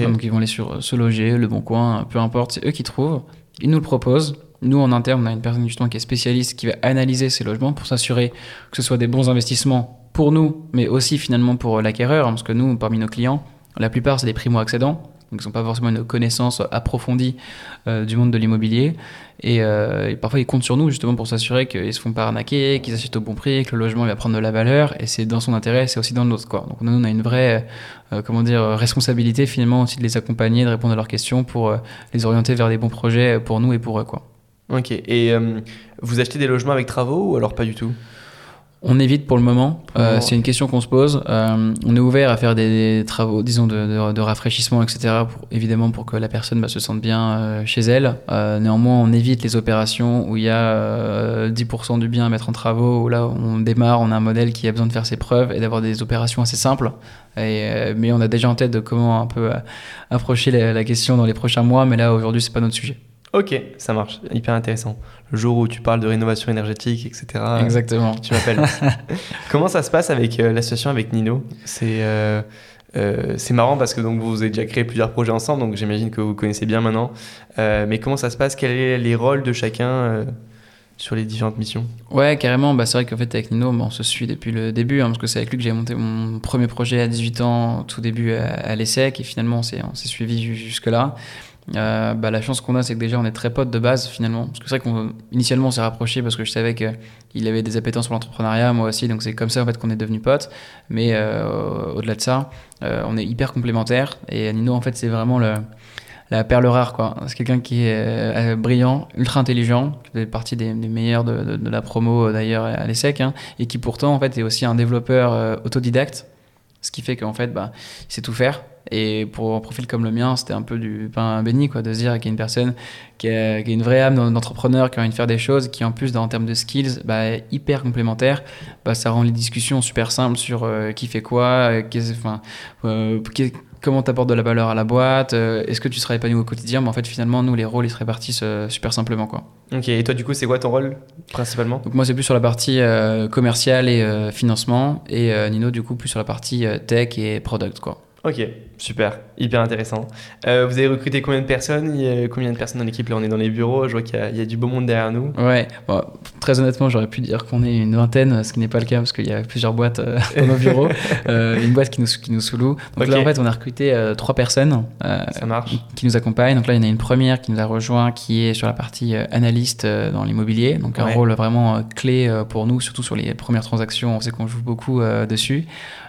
Donc ils vont aller sur Se Loger, Le Bon Coin, peu importe, c'est eux qui trouvent. Ils nous le proposent. Nous, en interne, on a une personne justement qui est spécialiste qui va analyser ces logements pour s'assurer que ce soit des bons investissements pour nous, mais aussi finalement pour l'acquéreur. parce que nous, parmi nos clients, la plupart, c'est des primo-accédants. Donc ils n'ont pas forcément une connaissance approfondie euh, du monde de l'immobilier. Et, euh, et parfois, ils comptent sur nous justement pour s'assurer qu'ils se font pas arnaquer, qu'ils achètent au bon prix, que le logement va prendre de la valeur. Et c'est dans son intérêt, c'est aussi dans le nôtre. Quoi. Donc nous, on a une vraie euh, comment dire, responsabilité finalement aussi de les accompagner, de répondre à leurs questions pour les orienter vers des bons projets pour nous et pour eux. Quoi. Ok. Et vous achetez des logements avec travaux ou alors pas du tout? On évite pour le moment. Euh, c'est une question qu'on se pose. Euh, on est ouvert à faire des, des travaux, disons, de, de- de rafraîchissement, etc. Pour, évidemment, pour que la personne bah, se sente bien euh, chez elle. Néanmoins, on évite les opérations où il y a euh, 10% du bien à mettre en travaux, où là, on démarre, on a un modèle qui a besoin de faire ses preuves et d'avoir des opérations assez simples. Et, mais on a déjà en tête de comment un peu approcher la, la question dans les prochains mois. Mais là, aujourd'hui, c'est pas notre sujet. Ok, ça marche. Hyper intéressant. Le jour où tu parles de rénovation énergétique, etc. euh, Exactement. Tu m'appelles. Comment ça se passe avec euh, l'association avec Nino? C'est euh, euh, c'est marrant parce que donc vous avez déjà créé plusieurs projets ensemble, donc j'imagine que vous connaissez bien maintenant. Mais comment ça se passe? Quels sont les rôles de chacun sur les différentes missions? Ouais, carrément. Bah, c'est vrai qu'en fait, avec Nino, bah, on se suit depuis le début, hein, parce que c'est avec lui que j'ai monté mon premier projet à 18 ans, tout début à, à l'ESSEC, et finalement, on s'est suivi ju- jusque-là. Euh, bah, la chance qu'on a, c'est que déjà, on est très potes de base, finalement. Parce que c'est vrai qu'initialement, on s'est rapprochés parce que je savais qu'il avait des appétences pour l'entrepreneuriat, moi aussi, donc c'est comme ça, en fait, qu'on est devenus potes. Mais euh, au-delà de ça, euh, on est hyper complémentaires, et Nino, en fait, c'est vraiment la perle rare quoi. C'est quelqu'un qui est brillant, ultra intelligent, qui fait partie des, meilleurs de, la promo d'ailleurs à l'ESSEC, hein, et qui pourtant en fait est aussi un développeur autodidacte, ce qui fait qu'en fait bah, il sait tout faire. Et pour un profil comme le mien, c'était un peu du pain béni quoi, de se dire qu'il y a une personne qui a, qui a une vraie âme d'entrepreneur, qui a envie de faire des choses, qui en plus en termes de skills bah, est hyper complémentaire. Bah, ça rend les discussions super simples sur euh, qui fait quoi, euh, enfin, euh, comment tu apportes de la valeur à la boîte, euh, est-ce que tu seras épanoui au quotidien? Mais en fait, finalement, nous, les rôles, ils se répartissent super simplement. Quoi. Ok, et toi du coup, c'est quoi ton rôle principalement? Donc, moi, c'est plus sur la partie commerciale et financement, et Nino, du coup, plus sur la partie tech et product. Quoi. Ok, super, hyper intéressant. Euh, vous avez recruté combien de personnes? Il y a combien de personnes dans l'équipe? Là, on est dans les bureaux, je vois qu'il y, a- il y a du beau monde derrière nous. Ouais, bon, très honnêtement, j'aurais pu dire qu'on est une vingtaine, ce qui n'est pas le cas parce qu'il y a plusieurs boîtes euh, dans nos bureaux. Euh, une boîte qui nous, qui nous sous-loue. Donc là, en fait, on a recruté trois personnes Ça marche. qui nous accompagnent. Donc là, il y en a une première qui nous a rejoint qui est sur la partie analyste dans l'immobilier. Donc un rôle vraiment clé pour nous, surtout sur les premières transactions. On sait qu'on joue beaucoup dessus.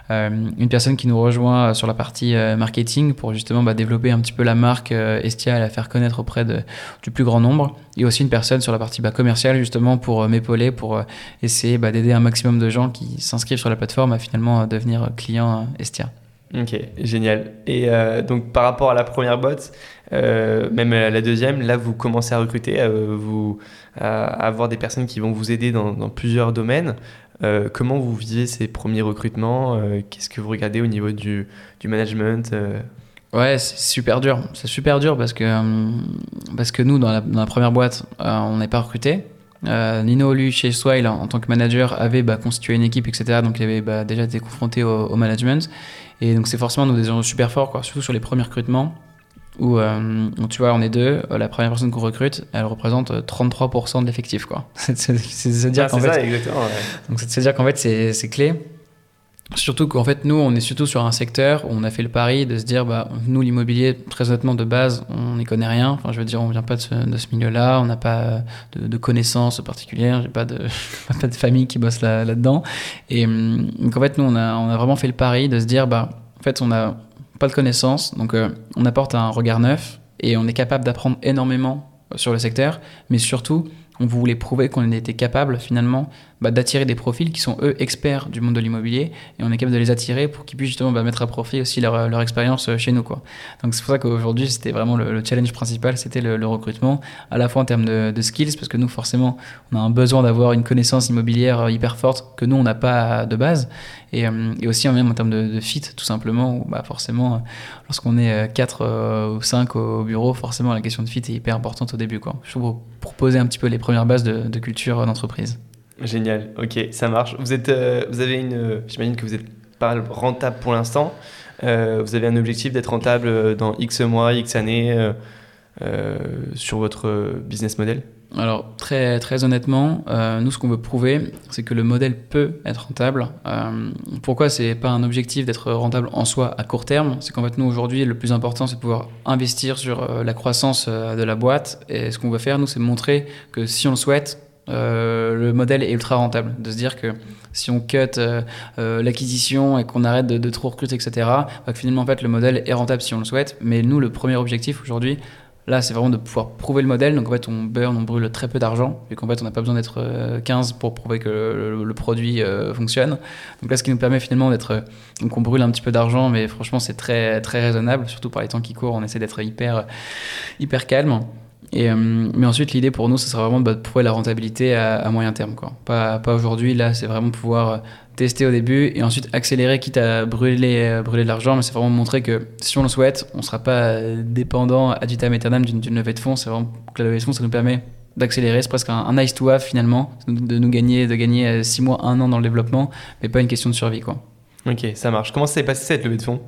Une personne qui nous rejoint sur la partie euh, marketing pour justement bah, développer un petit peu la marque euh, Estia et la faire connaître auprès du plus grand nombre. Et aussi une personne sur la partie bah, commerciale justement pour euh, m'épauler, pour essayer bah, d'aider un maximum de gens qui s'inscrivent sur la plateforme à finalement devenir client Estia. Ok, génial. Et donc par rapport à la première boîte, euh, même à la deuxième, là vous commencez à recruter, euh, vous, à avoir des personnes qui vont vous aider dans plusieurs domaines. Euh, comment vous vivez ces premiers recrutements Euh, Qu'est-ce que vous regardez au niveau du, management Euh, Ouais, c'est super dur. C'est super dur parce que, parce que nous, dans la, première boîte, on n'est pas recruté. Nino, lui, chez Swile, en tant que manager, avait bah, constitué une équipe, etc. Donc, il avait bah, déjà été confronté au, management. Et donc, c'est forcément nous, des gens super forts, surtout sur les premiers recrutements. Où, euh, où, tu vois, on est deux, euh, la première personne qu'on recrute, elle représente euh, 33% de l'effectif, quoi. C'est c'est se dire ah, qu'en fait, donc c'est à dire qu'en fait c'est clé. Surtout qu'en fait nous on est surtout sur un secteur où on a fait le pari de se dire bah nous l'immobilier très honnêtement de base on n'y connaît rien. Enfin je veux dire on vient pas de ce, de ce milieu-là, on n'a pas de, de connaissances particulières, j'ai pas de pas de famille qui bosse là là-dedans. Et hum, donc en fait nous on a on a vraiment fait le pari de se dire bah en fait on a pas de connaissances donc euh, on apporte un regard neuf et on est capable d'apprendre énormément sur le secteur, mais surtout on voulait prouver qu'on était capable finalement bah, d'attirer des profils qui sont eux experts du monde de l'immobilier et on est capable de les attirer pour qu'ils puissent justement bah, mettre à profit aussi leur, expérience euh, chez nous. Quoi. Donc c'est pour ça qu'aujourd'hui c'était vraiment le, challenge principal, c'était le, recrutement, à la fois en termes de, skills, parce que nous forcément on a un besoin d'avoir une connaissance immobilière euh, hyper forte que nous on n'a pas de base et, euh, et, aussi même en termes de, de fit tout simplement, où bah, forcément lorsqu'on est 4 ou 5 au bureau, forcément la question de fit est hyper importante au début. Quoi. Pour, pour poser un petit peu les premières bases de culture d'entreprise. Génial, ok, ça marche. Vous, êtes, euh, vous avez une. J'imagine que vous n'êtes pas rentable pour l'instant. Euh, vous avez un objectif d'être rentable dans X mois, X années euh, sur votre business model? Alors très très honnêtement, nous ce qu'on veut prouver, c'est que le modèle peut être rentable. pourquoi c'est pas un objectif d'être rentable en soi à court terme? C'est qu'en fait nous aujourd'hui le plus important c'est de pouvoir investir sur la croissance de la boîte. Et ce qu'on veut faire nous c'est montrer que si on le souhaite, euh, le modèle est ultra rentable. De se dire que si on cut euh, euh, l'acquisition et qu'on arrête de, trop recruter, etc., bah, finalement, en fait, le modèle est rentable si on le souhaite. Mais nous, le premier objectif aujourd'hui, là, c'est vraiment de pouvoir prouver le modèle. Donc, en fait, on burn, on brûle très peu d'argent, vu qu'en fait, on n'a pas besoin d'être 15 pour prouver que le, produit fonctionne. Donc, là, ce qui nous permet finalement d'être. Donc, on brûle un petit peu d'argent, mais franchement, c'est très, très raisonnable, surtout par les temps qui courent. On essaie d'être hyper, hyper calme. Et, euh, mais ensuite, l'idée pour nous, ce sera vraiment de prouver la rentabilité à, moyen terme. Quoi. Pas, pas aujourd'hui, là, c'est vraiment pouvoir euh, tester au début et ensuite accélérer, quitte à brûler, euh, brûler de l'argent. Mais c'est vraiment montrer que si on le souhaite, on ne sera pas dépendant ad vitam aeternam d'une levée de fonds. C'est vraiment que la levée de fonds, ça nous permet d'accélérer. C'est presque un, nice to have finalement, de nous gagner, de gagner 6 mois, 1 an dans le développement, mais pas une question de survie. Quoi. Ok, ça marche. Comment s'est passé cette levée de fonds?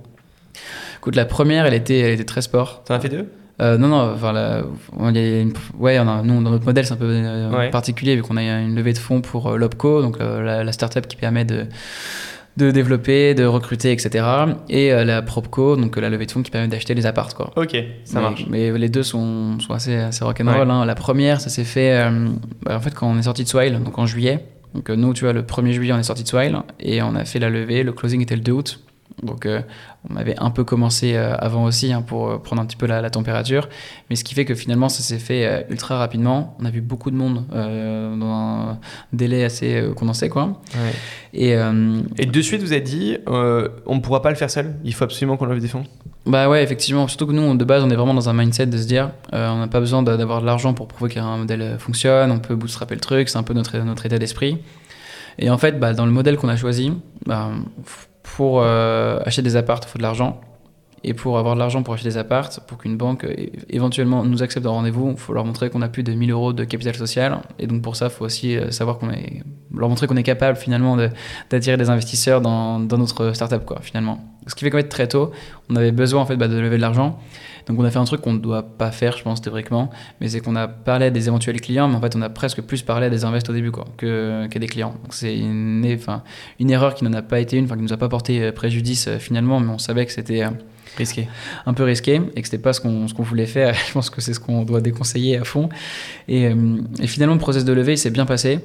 Écoute, la première, elle était, elle était très sport. en as fait deux? Euh, non, non, enfin, on y a une, ouais, on a, nous, dans notre modèle, c'est un peu euh, particulier vu qu'on a une levée de fonds pour euh, l'OPCO, donc la, la, startup qui permet de, de développer, de recruter, etc. Et la PropCo, donc la levée de fonds qui permet d'acheter les apparts. Quoi. Ok, ça marche. Mais les deux sont, sont assez, assez rock'n'roll. Hein. La première, ça s'est fait bah, en fait quand on est sorti de Swile, donc en juillet. Donc nous, tu vois, le 1er juillet, on est sorti de Swile et on a fait la levée. Le closing était le 2 août. Donc euh, on avait un peu commencé euh, avant aussi hein, pour euh, prendre un petit peu la, température. Mais ce qui fait que finalement ça s'est fait ultra rapidement. On a vu beaucoup de monde dans un délai assez condensé. Quoi. Et, Et, de suite vous avez dit on ne pourra pas le faire seul, il faut absolument qu'on lève des fonds bah ouais, effectivement. Surtout que nous, de base, on est vraiment dans un mindset de se dire, on n'a pas besoin d'avoir de l'argent pour prouver qu'un modèle fonctionne, on peut bootstrapper le truc, c'est un peu notre, notre état d'esprit. Et en fait, bah, dans le modèle qu'on a choisi, bah, pour euh, acheter des apparts, il faut de l'argent. Et pour avoir de l'argent pour acheter des apparts, pour qu'une banque éventuellement nous accepte un rendez-vous, il faut leur montrer qu'on a plus de 1000 euros de capital social. Et donc pour ça, il faut aussi euh, savoir qu'on est, leur montrer qu'on est capable finalement d'attirer des investisseurs dans, dans, notre startup, quoi, finalement. Ce qui fait qu'en fait, très tôt, on avait besoin en fait, bah, de lever de l'argent. Donc on a fait un truc qu'on ne doit pas faire, je pense, théoriquement, mais c'est qu'on a parlé à des éventuels clients, mais en fait on a presque plus parlé à des investisseurs au début quoi, que, qu'à des clients. C'est une, une erreur qui n'en a pas été une, enfin qui nous a pas porté euh, préjudice euh, finalement, mais on savait que c'était risqué, un peu risqué et que c'était pas ce qu'on, voulait faire. je pense que c'est ce qu'on doit déconseiller à fond. Et, et finalement le process de levée il s'est bien passé.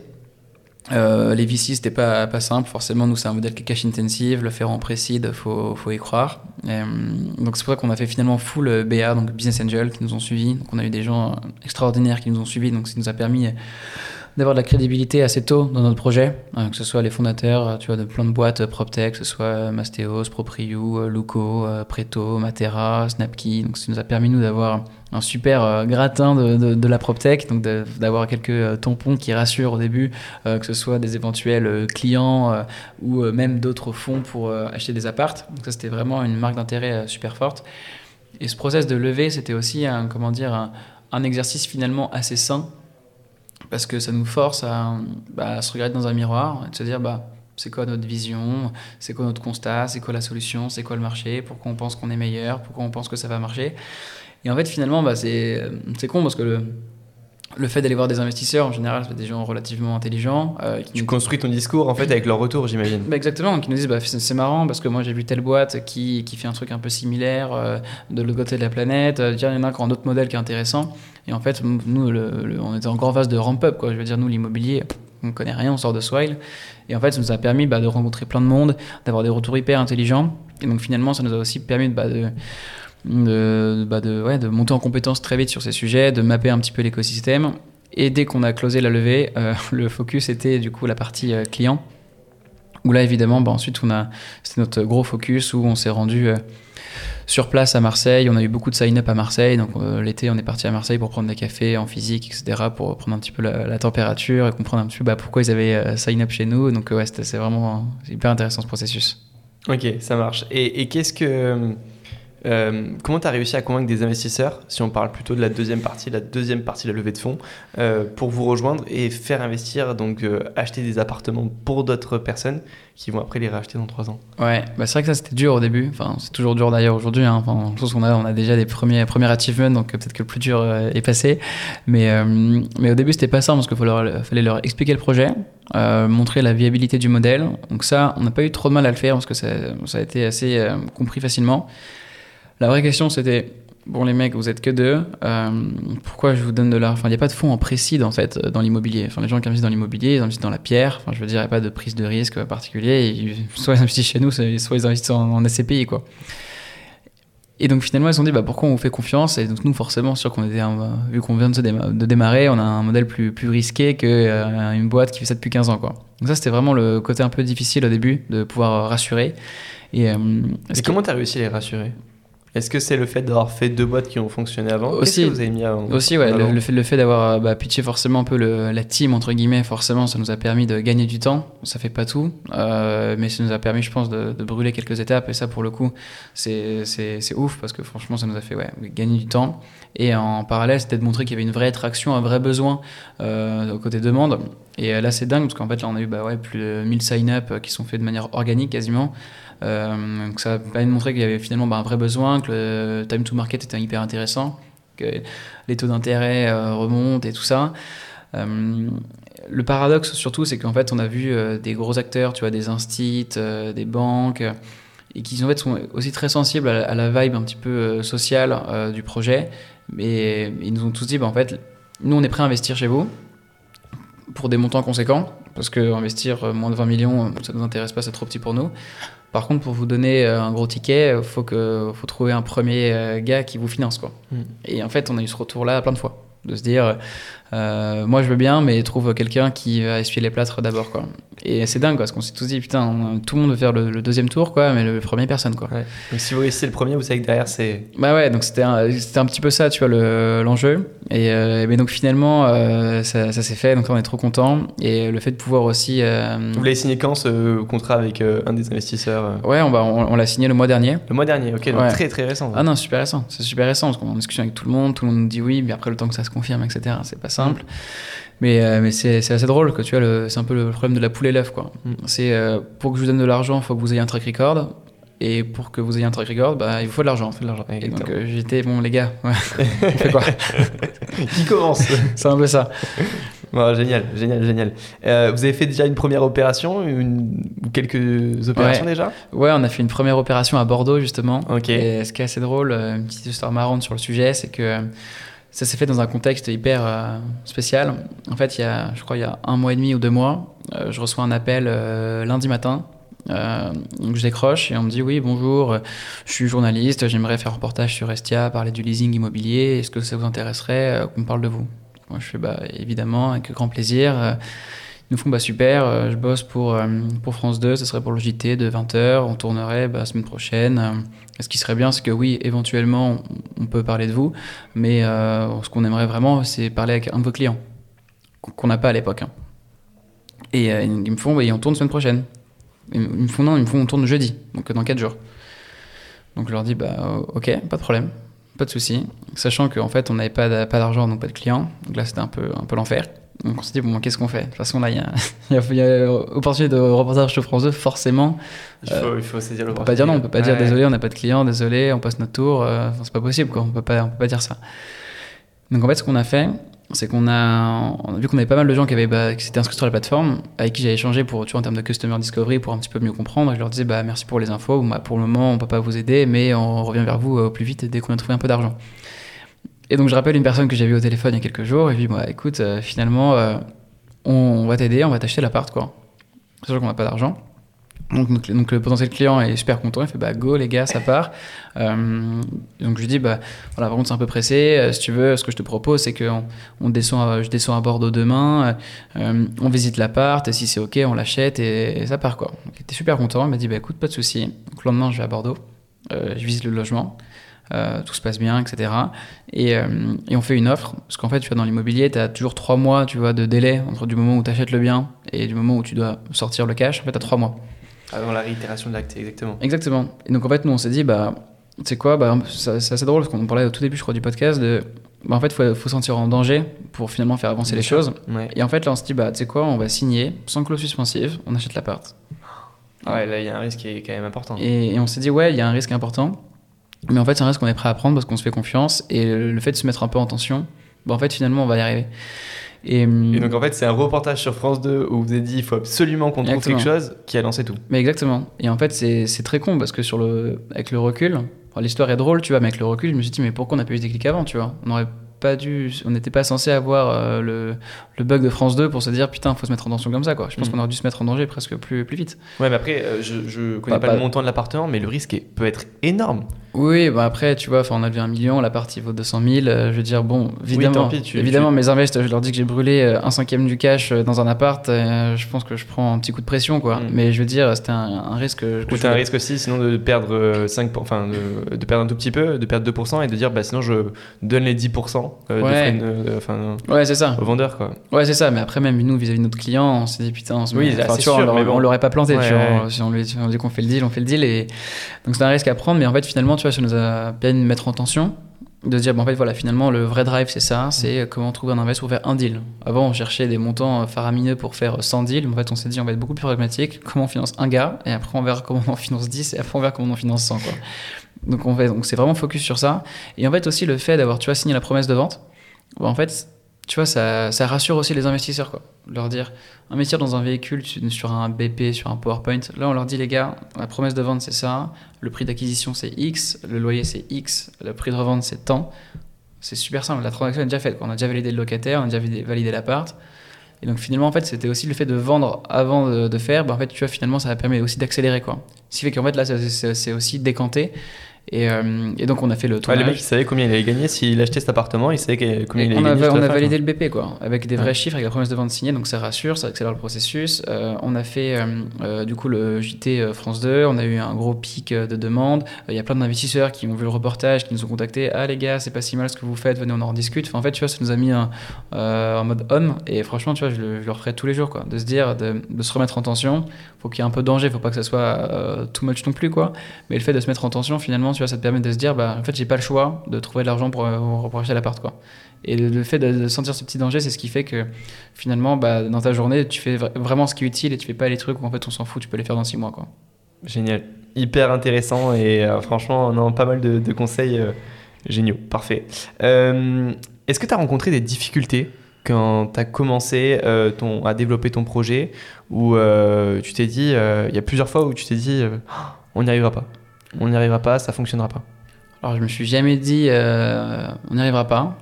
Euh, les VC, c'était pas, pas simple. Forcément, nous, c'est un modèle qui est cash intensive. Le faire en précide, faut, faut y croire. Euh, donc, c'est pour ça qu'on a fait finalement full BA, donc Business Angel, qui nous ont suivis. Donc, on a eu des gens extraordinaires qui nous ont suivis. Donc, ça nous a permis d'avoir de la crédibilité assez tôt dans notre projet, euh, que ce soit les fondateurs tu vois, de plein de boîtes PropTech, que ce soit Mastéos, Propriu, Luco, Preto, Matera, Snapkey. Donc, ça nous a permis, nous, d'avoir un super euh, gratin de, de, la PropTech, donc d'avoir quelques euh, tampons qui rassurent au début, euh, que ce soit des éventuels clients ou même d'autres fonds pour acheter des appartes. Donc ça, c'était vraiment une marque d'intérêt super forte. Et ce process de levée, c'était aussi un, comment dire, un, exercice finalement assez sain, parce que ça nous force à, bah, se regarder dans un miroir et de se dire, bah, c'est quoi notre vision, c'est quoi notre constat, c'est quoi la solution, c'est quoi le marché, pourquoi on pense qu'on est meilleur, pourquoi on pense que ça va marcher. Et en fait, finalement, bah, c'est con parce que le, le fait d'aller voir des investisseurs, en général, c'est des gens relativement intelligents. Euh, tu construis ton discours en fait avec leur retour, j'imagine. Bah, exactement, qui nous disent bah, c'est marrant parce que moi j'ai vu telle boîte qui, qui, fait un truc un peu similaire euh, de l'autre côté de la planète. Euh, il y en a qui ont un autre modèle qui est intéressant. Et en fait, nous, le, on était encore en phase de ramp-up. Je veux dire, nous, l'immobilier, on ne connaît rien, on sort de Swile. Et en fait, ça nous a permis bah, de rencontrer plein de monde, d'avoir des retours hyper intelligents. Et donc finalement, ça nous a aussi permis bah, de de, bah de, ouais, de monter en compétence très vite sur ces sujets, de mapper un petit peu l'écosystème. Et dès qu'on a closé la levée, le focus était du coup la partie client. Où là, évidemment, bah, ensuite, on a, c'était notre gros focus où on s'est rendu sur place à Marseille. On a eu beaucoup de sign-up à Marseille. Donc euh, l'été, on est parti à Marseille pour prendre des cafés en physique, etc., pour prendre un petit peu la, température et comprendre un petit peu bah, pourquoi ils avaient euh, sign-up chez nous. Donc ouais, c'est vraiment hyper intéressant ce processus. Ok, ça marche. Et, qu'est-ce que euh, comment tu as réussi à convaincre des investisseurs, si on parle plutôt de la deuxième partie, la deuxième partie de la levée de fonds, pour vous rejoindre et faire investir, donc acheter des appartements pour d'autres personnes qui vont après les racheter dans trois ans? Ouais, bah c'est vrai que ça c'était dur au début. Enfin, c'est toujours dur d'ailleurs aujourd'hui. Hein. Je pense qu'on a, déjà des premiers, premiers achievements, donc peut-être que le plus dur euh, est passé. Mais, euh, mais au début c'était pas ça parce qu'il fallait leur expliquer le projet, euh, montrer la viabilité du modèle. Donc ça, on n'a pas eu trop de mal à le faire parce que ça a été assez compris facilement. La vraie question c'était bon les mecs, vous êtes que deux, euh, pourquoi je vous donne de l'argent? Enfin, il n'y a pas de fonds en précide en fait dans l'immobilier. Enfin, les gens qui investissent dans l'immobilier, ils investissent dans la pierre. Enfin, je veux dire, il n'y a pas de prise de risque particulier. soit ils investissent chez nous, soit ils investissent en, SCPI quoi. Et donc finalement, ils se sont dit, bah, pourquoi on vous fait confiance? Et donc nous, forcément, sûr qu'on était, vu qu'on vient de, démarrer, on a un modèle plus, plus risqué qu'une euh, boîte qui fait ça depuis 15 ans. Quoi. Donc ça, c'était vraiment le côté un peu difficile au début, de pouvoir rassurer. Et, euh, comment tu as réussi à les rassurer? Est-ce que c'est le fait d'avoir fait deux boîtes qui ont fonctionné avant? Aussi, vous avez mis aussi ouais, le, fait, le fait d'avoir bah, pitché forcément un peu le, la team, entre guillemets, forcément, ça nous a permis de gagner du temps. Ça fait pas tout, euh, mais ça nous a permis, je pense, de, de, brûler quelques étapes. Et ça, pour le coup, c'est ouf parce que franchement, ça nous a fait ouais, gagner du temps. Et en parallèle, c'était de montrer qu'il y avait une vraie attraction, un vrai besoin euh, côté demande. Et euh, là, c'est dingue parce qu'en fait, là, on a eu bah, ouais, plus de 1000 sign-up qui sont faits de manière organique quasiment. Euh, donc ça a permis de montrer qu'il y avait finalement bah, un vrai besoin, que le time to market était hyper intéressant, que les taux d'intérêt euh, remontent et tout ça. Euh, le paradoxe surtout, c'est qu'en fait, on a vu des gros acteurs, tu vois, des instits, des banques, et qui en fait sont aussi très sensibles à la, vibe un petit peu sociale du projet. Mais ils nous ont tous dit, bah, en fait, nous on est prêt à investir chez vous pour des montants conséquents, parce que investir moins de 20 millions, ça ne nous intéresse pas, c'est trop petit pour nous. Par contre, pour vous donner euh, un gros ticket, il faut, que, faut trouver un premier euh, gars qui vous finance. Quoi. Mm. Et en fait, on a eu ce retour-là plein de fois. De se dire, euh, moi je veux bien, mais trouve quelqu'un qui va essuyer les plâtres d'abord. Quoi. Et c'est dingue, quoi, parce qu'on s'est tous dit, putain, tout le monde veut faire le, deuxième tour, quoi, mais le premier, personne. Quoi. Donc si vous réussissez le premier, vous savez que derrière, c'est. Bah ouais, donc c'était un, c'était un petit peu ça, tu vois, l'enjeu. et euh, mais donc finalement, euh, ça, ça s'est fait, donc on est trop content. Et le fait de pouvoir aussi. Vous l'avez signé quand ce contrat avec un des investisseurs Ouais, on, va, on, l'a signé le mois dernier. Le mois dernier, ok, donc très très récent. Ah non, super récent, c'est super récent, parce qu'on est en discussion avec tout le monde, tout le monde nous dit oui, mais après le temps que ça se confirme, etc., c'est pas simple. Mais, euh, mais c'est, assez drôle, que tu vois, c'est un peu le problème de la poule et l'œuf, quoi. C'est euh, pour que je vous donne de l'argent, il faut que vous ayez un track record. Et pour que vous ayez un track record, bah, il vous faut de l'argent. de l'argent. Et donc euh, j'étais, bon, les gars, on fait quoi? Qui commence? C'est un peu ça. génial, génial, génial. vous avez fait déjà une première opération une, ou quelques opérations déjà? Ouais, on a fait une première opération à Bordeaux justement. Ok. Et ce qui est assez drôle, une petite histoire marrante sur le sujet, c'est que ça s'est fait dans un contexte hyper euh, spécial. En fait, il y a, je crois, il y a un mois et demi ou deux mois, euh, je reçois un appel euh, lundi matin. je décroche et on me dit oui bonjour, je suis journaliste, j'aimerais faire un reportage sur Estia, parler du leasing immobilier. Est-ce que ça vous intéresserait qu'on parle de vous? Moi je fais bah évidemment avec grand plaisir. Ils nous font bah super, je bosse pour, pour France 2, ce serait pour le JT de 20h, on tournerait bah, la semaine prochaine. Ce qui serait bien, c'est que oui, éventuellement, on peut parler de vous, mais euh, ce qu'on aimerait vraiment, c'est parler avec un de vos clients, qu'on n'a pas à l'époque. Hein. Et euh, ils me font, oui, on tourne semaine prochaine. Ils me font, non, ils me font, on tourne jeudi, donc dans 4 jours. Donc je leur dis, bah ok, pas de problème, pas de souci. Sachant qu'en fait, on n'avait pas d'argent, donc pas de clients. Donc là, c'était peu, un peu l'enfer. Donc on s'est dit, bon, qu'est-ce qu'on fait? De toute façon, là, il y a, y, y a, opportunité de reportage sur France 2, forcément. Il faut, euh, il faut saisir On peut pas dire non, on peut pas dire désolé, on n'a pas de client, désolé, on passe notre tour. Euh, c'est pas possible, quoi. On peut pas, on peut pas dire ça. Donc en fait, ce qu'on a fait, c'est qu'on a, vu qu'on avait pas mal de gens qui, avaient, bah, qui s'étaient inscrits sur la plateforme, avec qui j'avais échangé pour, tu vois, en termes de customer discovery pour un petit peu mieux comprendre. Et je leur disais, bah, merci pour les infos. Bah, pour le moment, on peut pas vous aider, mais on revient vers vous au plus vite dès qu'on a trouvé un peu d'argent. Et donc je rappelle une personne que j'ai vue au téléphone il y a quelques jours et lui dis, bah, écoute, finalement, on va t'aider, on va t'acheter l'appart, quoi. Sachant qu'on n'a pas d'argent. Donc, donc, donc, le potentiel client est super content, il fait bah go les gars, ça part. Euh, donc je lui dis bah voilà par contre c'est un peu pressé, euh, si tu veux, ce que je te propose c'est que on, descend, à, je descends à Bordeaux demain, euh, on visite l'appart, et si c'est ok on l'achète et, ça part quoi. Donc il était super content, il m'a dit bah écoute pas de souci. Donc le lendemain je vais à Bordeaux, je visite le logement. Tout se passe bien, etc. Et, et, on fait une offre, parce qu'en fait, tu vois, dans l'immobilier, tu as toujours trois mois tu vois, de délai entre du moment où tu achètes le bien et du moment où tu dois sortir le cash. En fait, tu as trois mois. Avant la réitération de l'acte, exactement. Exactement. Et donc en fait, nous on s'est dit, bah, tu sais quoi, bah, c'est assez drôle parce qu'on parlait au tout début, je crois, du podcast de. Bah, en fait, il faut, faut sentir en danger pour finalement faire avancer les choses. Et en fait, là, on se dit, bah, tu sais quoi, on va signer sans clause suspensive, on achète l'appart. Ouais, là, il y a un risque qui est quand même important. Et, on s'est dit, ouais, il y a un risque important. Mais en fait, c'est un risque qu'on est prêt à prendre parce qu'on se fait confiance. Et le fait de se mettre un peu en tension, bah, en fait, finalement, on va y arriver. Et, donc en fait, c'est un reportage sur France 2 où vous avez dit il faut absolument qu'on trouve quelque chose qui a lancé tout. Mais exactement. Et en fait, c'est très con parce que sur le, avec le recul, l'histoire est drôle, tu vois, mais avec le recul, je me suis dit mais pourquoi on n'a pas eu des clics avant, tu vois? On aurait pas dû, on n'était pas censé avoir euh, le, le, bug de France 2 pour se dire putain, faut se mettre en tension comme ça, quoi. Je pense mm. qu'on aurait dû se mettre en danger presque plus, plus vite. Ouais, mais après, euh, je, je connais pas, le montant de l'appartement, mais le risque peut être énorme. Oui, bah après, tu vois, on a vu un million, la partie vaut 200 000. Euh, je veux dire, bon, évidemment, évidemment mes investisseurs, je leur dis que j'ai brûlé euh, un cinquième du cash euh, dans un appart. je pense que je prends un petit coup de pression, quoi. Mm. Mais je veux dire, c'était un, risque. Que Ou un risque aussi, sinon de perdre 5, enfin, de, perdre un tout petit peu, de perdre 2% et de dire, bah sinon je donne les 10% de ouais. ouais, c'est ça. au vendeur, quoi. Ouais, c'est ça. Mais après, même nous, vis-à-vis de notre client, on s'est dit, putain, on se oui, on l'aurait pas planté. si on lui dit qu'on fait le deal, on fait le deal. Et donc c'est un risque à prendre. Mais en fait, finalement, tu ça nous a de mettre en tension, de dire, bon, en fait, voilà, finalement, le vrai drive, c'est ça, c'est comment trouver un investisseur pour faire un deal. Avant, on cherchait des montants faramineux pour faire 100 deals, mais en fait, on s'est dit, on va être beaucoup plus pragmatique, comment on finance un gars, et après, on verra comment on finance 10, et après, on verra comment on finance 100, quoi. Donc, on fait, donc c'est vraiment focus sur ça. Et en fait, aussi, le fait d'avoir, tu vois, signé la promesse de vente, en fait, tu vois, ça, ça, rassure aussi les investisseurs, quoi. Leur dire, investir dans un véhicule, sur un BP, sur un PowerPoint, là, on leur dit, les gars, la promesse de vente, c'est ça, le prix d'acquisition, c'est X, le loyer, c'est X, le prix de revente, c'est tant. C'est super simple, la transaction est déjà faite, On a déjà validé le locataire, on a déjà validé l'appart. Et donc, finalement, en fait, c'était aussi le fait de vendre avant de, faire, bah, en fait, tu vois, finalement, ça permet aussi d'accélérer, quoi. Ce qui fait qu'en fait, là, c'est aussi décanté. Euh, et, donc on a fait le tournage. le mec il savait combien il allait gagner s'il achetait cet appartement, il savait combien il allait on gagner. on a validé le BP quoi, avec des vrais chiffres, avec la promesse de vente signée, donc ça rassure, ça accélère le processus. Euh, on a fait euh, du coup le JT France 2, on a eu un gros pic de demandes. Il y a plein d'investisseurs qui ont vu le reportage, qui nous ont contactés. Ah les gars, c'est pas si mal ce que vous faites, venez on en discute. Enfin, en fait, tu vois, ça nous a mis en mode homme et franchement, tu vois, je le, je le tous les jours quoi, de se dire, de, de se remettre en tension. Faut qu'il y ait un peu de danger, faut pas que ça soit too much non plus quoi. Mais le fait de se mettre en tension, finalement, ça te permet de se dire bah, en fait, j'ai pas le choix de trouver de l'argent pour, pour, acheter l'appart, quoi. Et le, fait de, sentir ce petit danger, c'est ce qui fait que finalement, bah, dans ta journée, tu fais vraiment ce qui est utile et tu fais pas les trucs où en fait on s'en fout, tu peux les faire dans six mois, quoi. Génial, hyper intéressant et euh, franchement, on a pas mal de, conseils euh, géniaux, parfait. Euh, est-ce que tu as rencontré des difficultés quand tu as commencé ton, à développer ton projet ou tu t'es dit, il y a plusieurs fois où tu t'es dit, on n'y arrivera pas, on n'y arrivera pas, ça fonctionnera pas alors, je me suis jamais dit, euh, on n'y arrivera pas.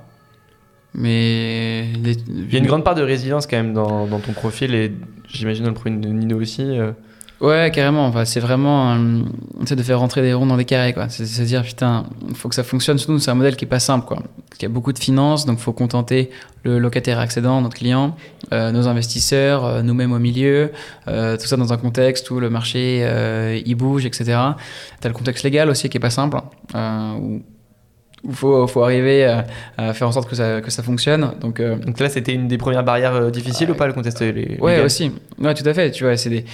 Mais. Il y a une grande part de résilience quand même dans, dans ton profil et j'imagine dans le profil de Nino aussi. Euh. Ouais, carrément. Enfin, c'est vraiment c'est de faire rentrer des ronds dans des carrés, quoi. C'est à dire, putain, il faut que ça fonctionne. Surtout, c'est un modèle qui est pas simple, quoi. Il y a beaucoup de finances, donc il faut contenter le locataire accédant, notre client, euh, nos investisseurs, euh, nous-mêmes au milieu, euh, tout ça dans un contexte où le marché il bouge, etc. Tu as le contexte légal aussi qui est pas simple, où il faut, faut, arriver à, faire en sorte que ça, que ça fonctionne. Donc, donc là, c'était une des premières barrières difficiles ou pas le contexte légal Ouais, aussi. Ouais, tout à fait. Tu vois, c'est des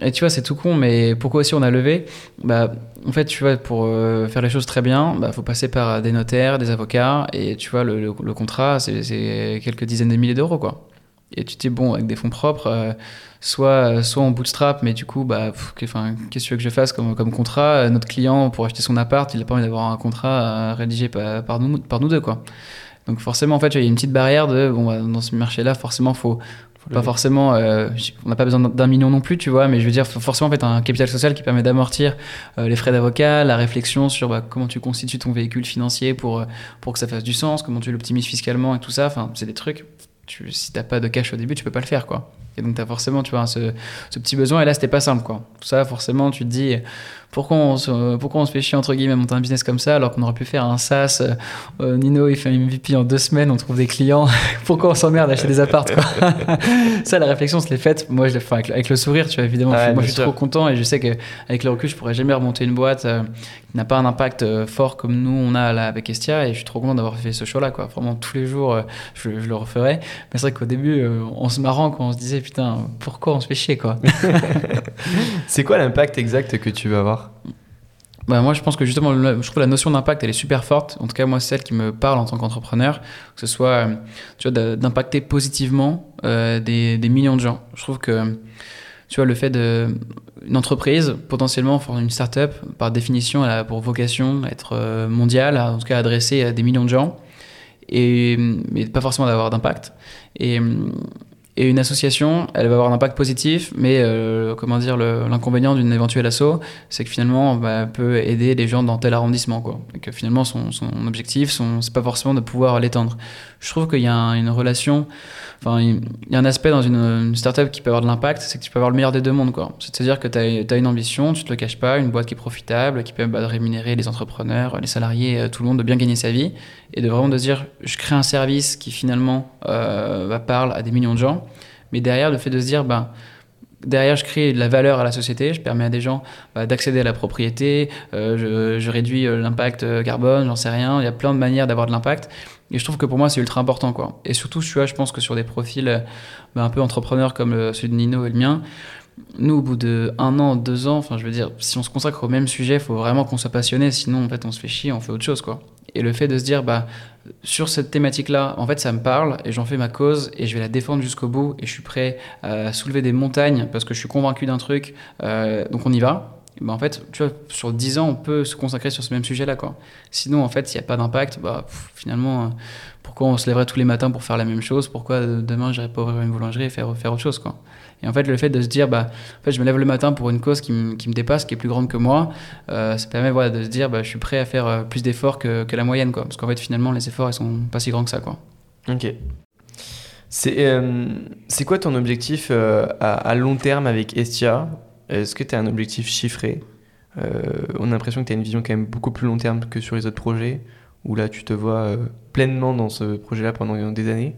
et tu vois, c'est tout con, mais pourquoi aussi on a levé? Bah, En fait, tu vois, pour euh, faire les choses très bien, il bah, faut passer par des notaires, des avocats, et tu vois, le, contrat, c'est quelques dizaines de milliers d'euros, quoi. Et tu t'es bon avec des fonds propres, euh, soit, soit en bootstrap, mais du coup, bah, qu'est-ce que tu veux que je fasse comme, comme contrat? Notre client, pour acheter son appart, il n'a pas envie d'avoir un contrat rédigé par, par, nous, deux, quoi. Donc forcément, en fait, il y a une petite barrière de, bon, bah, dans ce marché-là, forcément, faut, pas forcément, euh, on n'a pas besoin d'un million non plus, tu vois, mais je veux dire, forcément, en fait, un capital social qui permet d'amortir euh, les frais d'avocat, la réflexion sur bah, comment tu constitues ton véhicule financier pour, euh, pour que ça fasse du sens, comment tu l'optimises fiscalement et tout ça. Enfin, c'est des trucs, tu, si t'as pas de cash au début, tu peux pas le faire, quoi. Et donc, tu as forcément, tu vois, ce, ce petit besoin. Et là, c'était pas simple, quoi. Ça, forcément, tu te dis, pourquoi on, se, pourquoi on se fait chier, entre guillemets, à monter un business comme ça, alors qu'on aurait pu faire un SaaS. Euh, Nino, il fait un MVP en deux semaines, on trouve des clients. pourquoi on s'emmerde à acheter des apparts, quoi? Ça, la réflexion, je l'ai faite. Moi, je l'ai fait avec, le sourire, tu vois, évidemment. moi, je suis trop content et je sais qu'avec le recul, je pourrais jamais remonter une boîte euh, qui n'a pas un impact euh, fort comme nous, on a là avec Estia. Et je suis trop content d'avoir fait ce show-là, quoi. Vraiment, tous les jours, je, le referai. Mais c'est vrai qu'au début, on se marrant quand on se disait, putain, pourquoi on se fait chier, quoi. c'est quoi l'impact exact que tu veux avoir? Bah moi, je pense que justement, je trouve la notion d'impact, elle est super forte. En tout cas, moi, c'est celle qui me parle en tant qu'entrepreneur. Que ce soit, euh, tu vois, d'impacter positivement euh, des, des, millions de gens. Je trouve que, tu vois, le fait de. Une entreprise, potentiellement, une start-up, par définition, elle a pour vocation à être euh, mondiale, en tout cas adressée à des millions de gens, et, mais pas forcément d'avoir d'impact. Et et une association, elle va avoir un impact positif, mais euh, comment dire, l'inconvénient d'une éventuelle asso, c'est que finalement, bah, elle peut aider les gens dans tel arrondissement, quoi. Et que finalement, son, son objectif, son, c'est pas forcément de pouvoir l'étendre. Je trouve qu'il y a une relation, enfin, il y a un aspect dans une, startup qui peut avoir de l'impact, c'est que tu peux avoir le meilleur des deux mondes. C'est-à-dire que tu as, une ambition, tu te le caches pas, une boîte qui est profitable, qui peut bah, rémunérer les entrepreneurs, les salariés, euh, tout le monde, de bien gagner sa vie, et de vraiment de se dire, je crée un service qui finalement bah, parle à des millions de gens mais derrière, le fait de se dire, ben, derrière, je crée de la valeur à la société, je permets à des gens bah, d'accéder à la propriété, euh, je, réduis euh, l'impact carbone, j'en sais rien, il y a plein de manières d'avoir de l'impact. Et je trouve que pour moi, c'est ultra important. Quoi. Et surtout, tu vois, je pense que sur des profils bah, un peu entrepreneurs comme celui de Nino et le mien, nous, au bout de un an, deux ans, enfin, je veux dire, si on se consacre au même sujet, il faut vraiment qu'on soit passionné, sinon, en fait, on se fait chier, on fait autre chose, quoi. Et le fait de se dire, bah, sur cette thématique-là, en fait, ça me parle et j'en fais ma cause et je vais la défendre jusqu'au bout et je suis prêt à soulever des montagnes parce que je suis convaincu d'un truc, euh, donc on y va. Bah, en fait, tu vois, sur 10 ans, on peut se consacrer sur ce même sujet-là, quoi. Sinon, en fait, s'il n'y a pas d'impact, bah, finalement, euh, pourquoi on se lèverait tous les matins pour faire la même chose? Pourquoi demain, j'irais pas ouvrir une boulangerie et faire, faire autre chose, quoi? Et en fait, le fait de se dire, bah, en fait, je me lève le matin pour une cause qui, me, qui me dépasse, qui est plus grande que moi, euh, ça permet voilà, de se dire, bah, je suis prêt à faire euh, plus d'efforts que, que, la moyenne. Quoi. Parce qu'en fait, finalement, les efforts, ils sont pas si grands que ça. Quoi. Ok. C'est euh, quoi ton objectif à, à, long terme avec Estia? Est-ce que tu as un objectif chiffré? On a l'impression que tu as une vision quand même beaucoup plus long terme que sur les autres projets, où là, tu te vois pleinement dans ce projet-là pendant des années.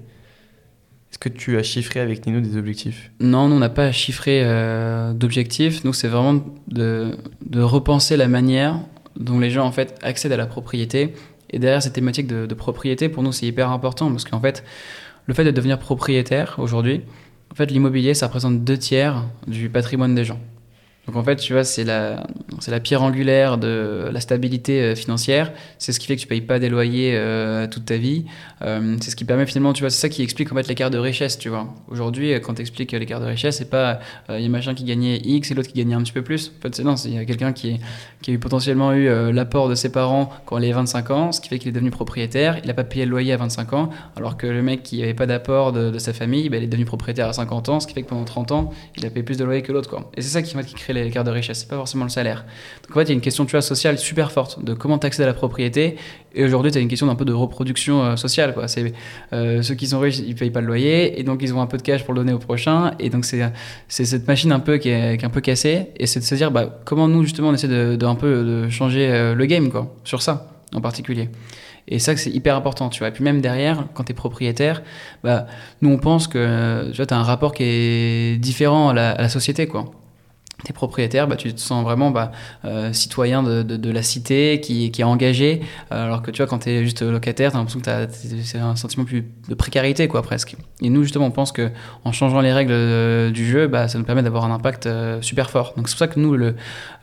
Que tu as chiffré avec Nino des objectifs Non, nous, on n'a pas chiffré euh, d'objectifs. Nous, c'est vraiment de, de, repenser la manière dont les gens en fait, accèdent à la propriété. Et derrière cette thématique de, de propriété, pour nous, c'est hyper important parce qu'en fait, le fait de devenir propriétaire aujourd'hui, en fait, l'immobilier, ça représente deux tiers du patrimoine des gens. Donc en fait, tu vois, c'est la, pierre angulaire de la stabilité euh, financière. C'est ce qui fait que tu payes pas des loyers euh, toute ta vie. Euh, c'est ce qui permet finalement, tu vois, c'est ça qui explique en fait l'écart de richesse, tu vois. Aujourd'hui, quand tu expliques l'écart de richesse, c'est pas il y a machin qui gagnait X et l'autre qui gagnait un petit peu plus. En fait, c'est non, il y a quelqu'un qui, a eu potentiellement eu l'apport de ses parents quand il avait 25 ans, ce qui fait qu'il est devenu propriétaire. Il n'a pas payé le loyer à 25 ans, alors que le mec qui avait pas d'apport de, sa famille, ben, il est devenu propriétaire à 50 ans, ce qui fait que pendant 30 ans, il a payé plus de loyer que l'autre, quoi. Et c'est ça qui, qui crée l'écart de richesse, c'est pas forcément le salaire. Donc en fait, il y a une question tu vois, sociale super forte de comment tu accèdes à la propriété. Et aujourd'hui, tu as une question d'un peu de reproduction euh, sociale. Quoi. C'est, euh, ceux qui sont riches, ils payent pas le loyer, et donc ils ont un peu de cash pour le donner au prochain. Et donc c'est, c'est cette machine un peu qui est, qui est, un peu cassée. Et c'est de se dire bah, comment nous, justement, on essaie de, un peu de changer euh, le game quoi, sur ça en particulier. Et ça, c'est hyper important, tu vois. Et puis même derrière, quand tu es propriétaire, bah, nous, on pense que tu as un rapport qui est différent à la, à la société, quoi t'es propriétaire, bah, tu te sens vraiment bah, euh, citoyen de, de, la cité qui, qui est engagé, euh, alors que tu vois, quand tu es juste locataire, tu as l'impression que c'est un sentiment plus de précarité, quoi, presque. Et nous, justement, on pense que en changeant les règles euh, du jeu, bah, ça nous permet d'avoir un impact super fort. Donc c'est pour ça que nous,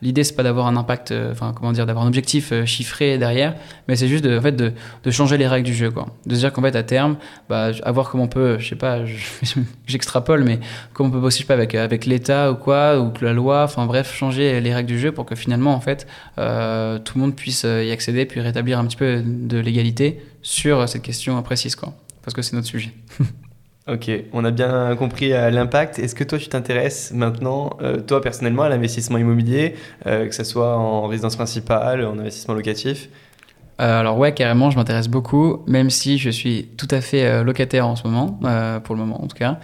l'idée, c'est pas d'avoir un impact, enfin, comment dire, d'avoir un objectif chiffré derrière, mais c'est juste de, en fait, de, de, changer les règles du jeu, quoi. De se dire qu'en fait, à terme, bah, à comment on peut, je sais pas, j'extrapole, mais comment on peut bosser, je sais pas, avec, avec l'État ou quoi, ou que la loi enfin bref, changer les règles du jeu pour que finalement, en fait, euh, tout le monde puisse euh, y accéder, puis rétablir un petit peu de l'égalité sur cette question précise, quoi. Parce que c'est notre sujet. Ok, on a bien compris euh, l'impact. Est-ce que toi, tu t'intéresses maintenant, toi personnellement, à l'investissement immobilier, que ce soit en résidence principale, en investissement locatif? Euh, alors ouais, carrément, je m'intéresse beaucoup, même si je suis tout à fait euh, locataire en ce moment, euh, pour le moment en tout cas.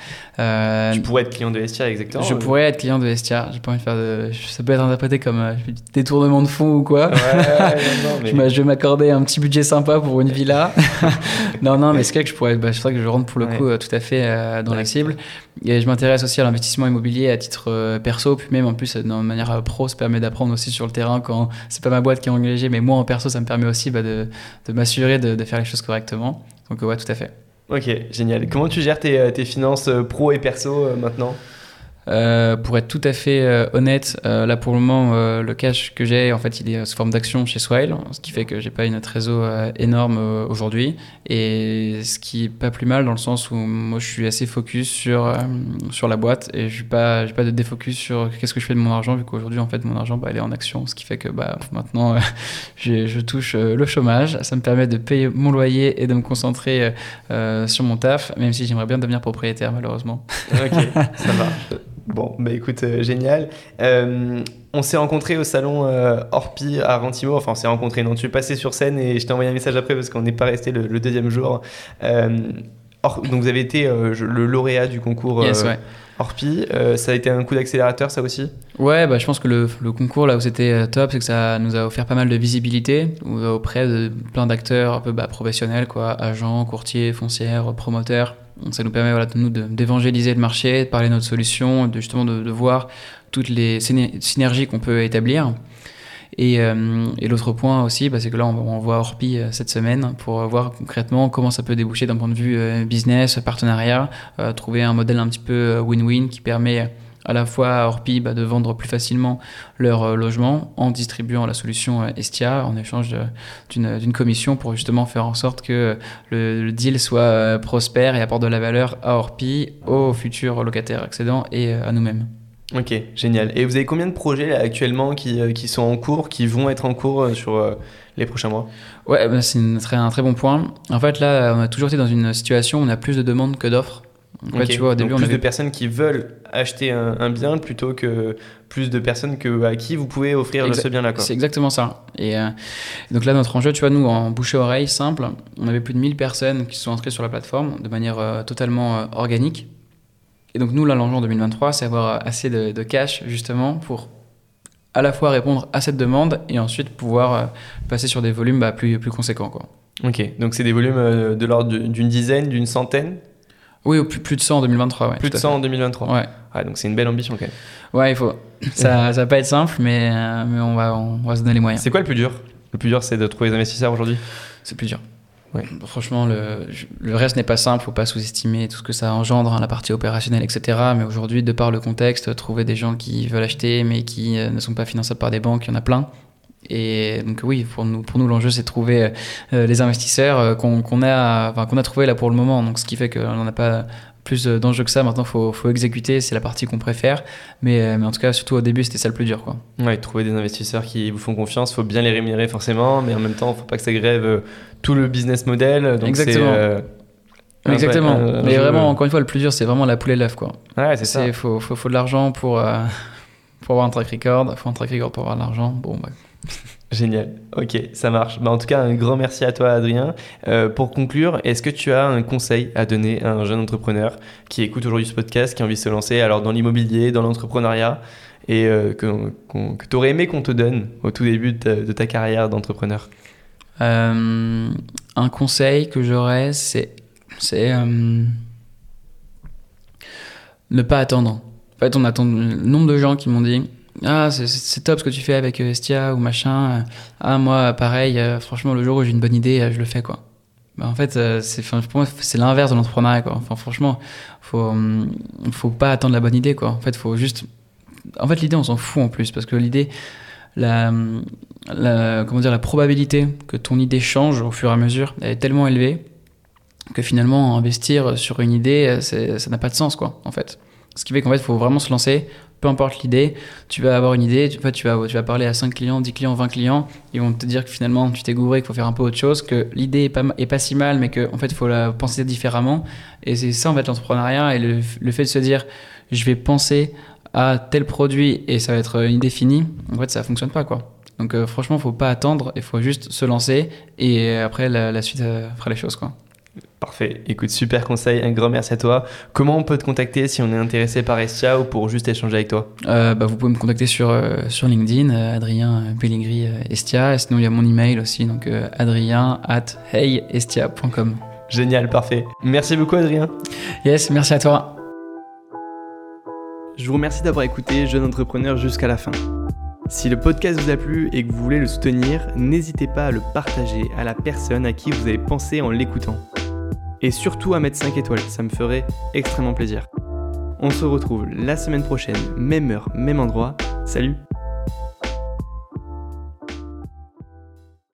tu pourrais être client de Estia, exactement. Je pourrais être client de Estia. J'ai pas envie de faire de... Ça peut être interprété comme détournement de fonds ou quoi. Ouais, non, mais... je vais m'accorder un petit budget sympa pour une villa. non, non, mais c'est vrai que je pourrais... Bah, c'est vrai que je rentre pour le coup tout à fait dans la cible. Et je m'intéresse aussi à l'investissement immobilier à titre perso, puis même en plus, de manière pro, ça permet d'apprendre aussi sur le terrain quand c'est pas ma boîte qui est engagée, mais moi en perso, ça me permet aussi bah, de, m'assurer de, faire les choses correctement. Donc ouais, tout à fait. Ok, génial. Comment tu gères tes, finances euh, pro et perso euh, maintenant? Euh, pour être tout à fait euh, honnête, euh, là pour le moment, le cash que j'ai, en fait, il est sous forme d'action chez Swile, ce qui fait que j'ai pas une trésor énorme aujourd'hui, et ce qui est pas plus mal dans le sens où moi je suis assez focus sur sur la boîte et je suis pas j'ai pas de défocus sur qu'est-ce que je fais de mon argent vu qu'aujourd'hui en fait mon argent bah, il est en action, ce qui fait que bah maintenant je touche le chômage, ça me permet de payer mon loyer et de me concentrer sur mon taf, même si j'aimerais bien devenir propriétaire malheureusement. Ok, ça marche. Bon, bah écoute, euh, génial. Euh, on s'est rencontrés au salon euh, Orpi à Rantimo. Enfin, on s'est rencontrés. Non, tu es passé sur scène et je t'ai envoyé un message après parce qu'on n'est pas resté le, deuxième jour. donc, vous avez été le lauréat du concours Orpi. ça a été un coup d'accélérateur, ça aussi? Ouais, bah, je pense que le, concours, là où c'était top, c'est que ça nous a offert pas mal de visibilité auprès de plein d'acteurs un peu bah, professionnels, quoi, agents, courtiers, foncières, promoteurs ça nous permet voilà, nous d'évangéliser le marché, de parler de notre solution, de, justement de, voir toutes les synergies qu'on peut établir. Et, euh, l'autre point aussi, bah, c'est que là, on, on voit Orpi euh, cette semaine pour voir concrètement comment ça peut déboucher d'un point de vue euh, business, partenariat, trouver un modèle un petit peu win-win qui permet à la fois à Orpi bah, de vendre plus facilement leur euh, logement en distribuant la solution euh, Estia en échange d'une commission pour justement faire en sorte que le, deal soit euh, prospère et apporte de la valeur à Orpi, aux futurs locataires accédants et à nous-mêmes. Ok, génial. Et vous avez combien de projets actuellement qui, qui, sont en cours, qui vont être en cours sur les prochains mois? Ouais, bah, c'est un très bon point. En fait, là, on a toujours été dans une situation où on a plus de demandes que d'offres. En tu vois, au début, Donc, plus on avait... de personnes qui veulent acheter un, bien plutôt que plus de personnes que, à qui vous pouvez offrir ce bien-là. C'est exactement ça. Et euh, donc là, notre enjeu, tu vois, nous, en bouche-oreille simple, on avait plus de 1000 personnes qui sont entrées sur la plateforme de manière euh, totalement euh, organique. Et donc nous, là, l'enjeu en 2023, c'est avoir assez de, cash, justement, pour à la fois répondre à cette demande et ensuite pouvoir passer sur des volumes bah, plus, plus conséquents. Quoi. Ok, donc c'est des volumes de l'ordre d'une dizaine, d'une centaine? Oui, plus, plus de 100 en 2023. Ouais, plus de 100 en 2023. Ouais. donc c'est une belle ambition quand même. Ouais, il faut. Ça, ça va pas être simple, mais, euh, mais on, va, on va se donner les moyens. C'est quoi le plus dur? Le plus dur, c'est de trouver des investisseurs aujourd'hui? C'est plus dur. Ouais. Franchement, le, le reste n'est pas simple, faut pas sous-estimer tout ce que ça engendre, hein, la partie opérationnelle, etc. Mais aujourd'hui, de par le contexte, trouver des gens qui veulent acheter mais qui euh, ne sont pas finançables par des banques, il y en a plein. Et donc oui, pour nous, pour nous l'enjeu c'est de trouver euh, les investisseurs qu'on a, enfin, qu'on a trouvé là pour le moment. Donc ce qui fait qu'on n'en a pas plus d'enjeux que ça. Maintenant, il faut, faut, exécuter, c'est la partie qu'on préfère. Mais, euh, mais, en tout cas, surtout au début, c'était ça le plus dur. Quoi. Ouais, trouver des investisseurs qui vous font confiance, il faut bien les rémunérer forcément, mais en même temps, il ne faut pas que ça grève euh, tout le business model. Donc Exactement. Euh, Exactement. mais vraiment, encore une fois, le plus dur, c'est vraiment la poule et l'œuf. Ouais, c'est ça. Il faut, faut, faut, de l'argent pour, pour avoir un track record. Il faut un track record pour avoir de l'argent. Bon, bah. Génial, ok, ça marche. Bah, en tout cas, un grand merci à toi, Adrien. Euh, pour conclure, est-ce que tu as un conseil à donner à un jeune entrepreneur qui écoute aujourd'hui ce podcast, qui a envie de se lancer alors dans l'immobilier, dans l'entrepreneuriat, et euh, que, tu aurais aimé qu'on te donne au tout début de ta, carrière d'entrepreneur? Euh, Un conseil que j'aurais, c'est ne pas attendre. En fait, on attend le nombre de gens qui m'ont dit ah c'est top ce que tu fais avec euh, Estia ou machin. Ah moi pareil euh, franchement le jour où j'ai une bonne idée euh, je le fais quoi. Bah, en fait c'est pour moi c'est l'inverse de l'entrepreneuriat quoi. Enfin franchement hum, faut pas attendre la bonne idée quoi. En fait faut juste en fait l'idée on s'en fout en plus parce que l'idée la, la, comment dire la probabilité que ton idée change au fur et à mesure elle est tellement élevée que finalement investir sur une idée ça n'a pas de sens quoi en fait. Ce qui fait qu'en fait il faut vraiment se lancer peu importe l'idée, tu vas avoir une idée, tu, vas, tu vas parler à 5 clients, 10 clients, 20 clients, ils vont te dire que finalement tu t'es gouré, qu'il faut faire un peu autre chose, que l'idée est pas, si mal, mais qu'en en fait il faut la penser différemment. Et c'est ça en fait l'entrepreneuriat et le, fait de se dire je vais penser à tel produit et ça va être une idée finie, en fait ça fonctionne pas quoi. Donc euh, franchement, faut pas attendre, il faut juste se lancer et après la, la suite euh, fera les choses quoi. Parfait. Écoute, super conseil. Un grand merci à toi. Comment on peut te contacter si on est intéressé par Estia ou pour juste échanger avec toi Euh, bah, vous pouvez me contacter sur, euh, sur LinkedIn, euh, Adrien Pellegri euh, Estia. Et sinon, il y a mon email aussi, donc euh, adrien at heyestia.com. Génial, parfait. Merci beaucoup, Adrien. Yes, merci à toi. Je vous remercie d'avoir écouté Jeune Entrepreneur jusqu'à la fin. Si le podcast vous a plu et que vous voulez le soutenir, n'hésitez pas à le partager à la personne à qui vous avez pensé en l'écoutant. Et surtout à mettre 5 étoiles, ça me ferait extrêmement plaisir. On se retrouve la semaine prochaine, même heure, même endroit. Salut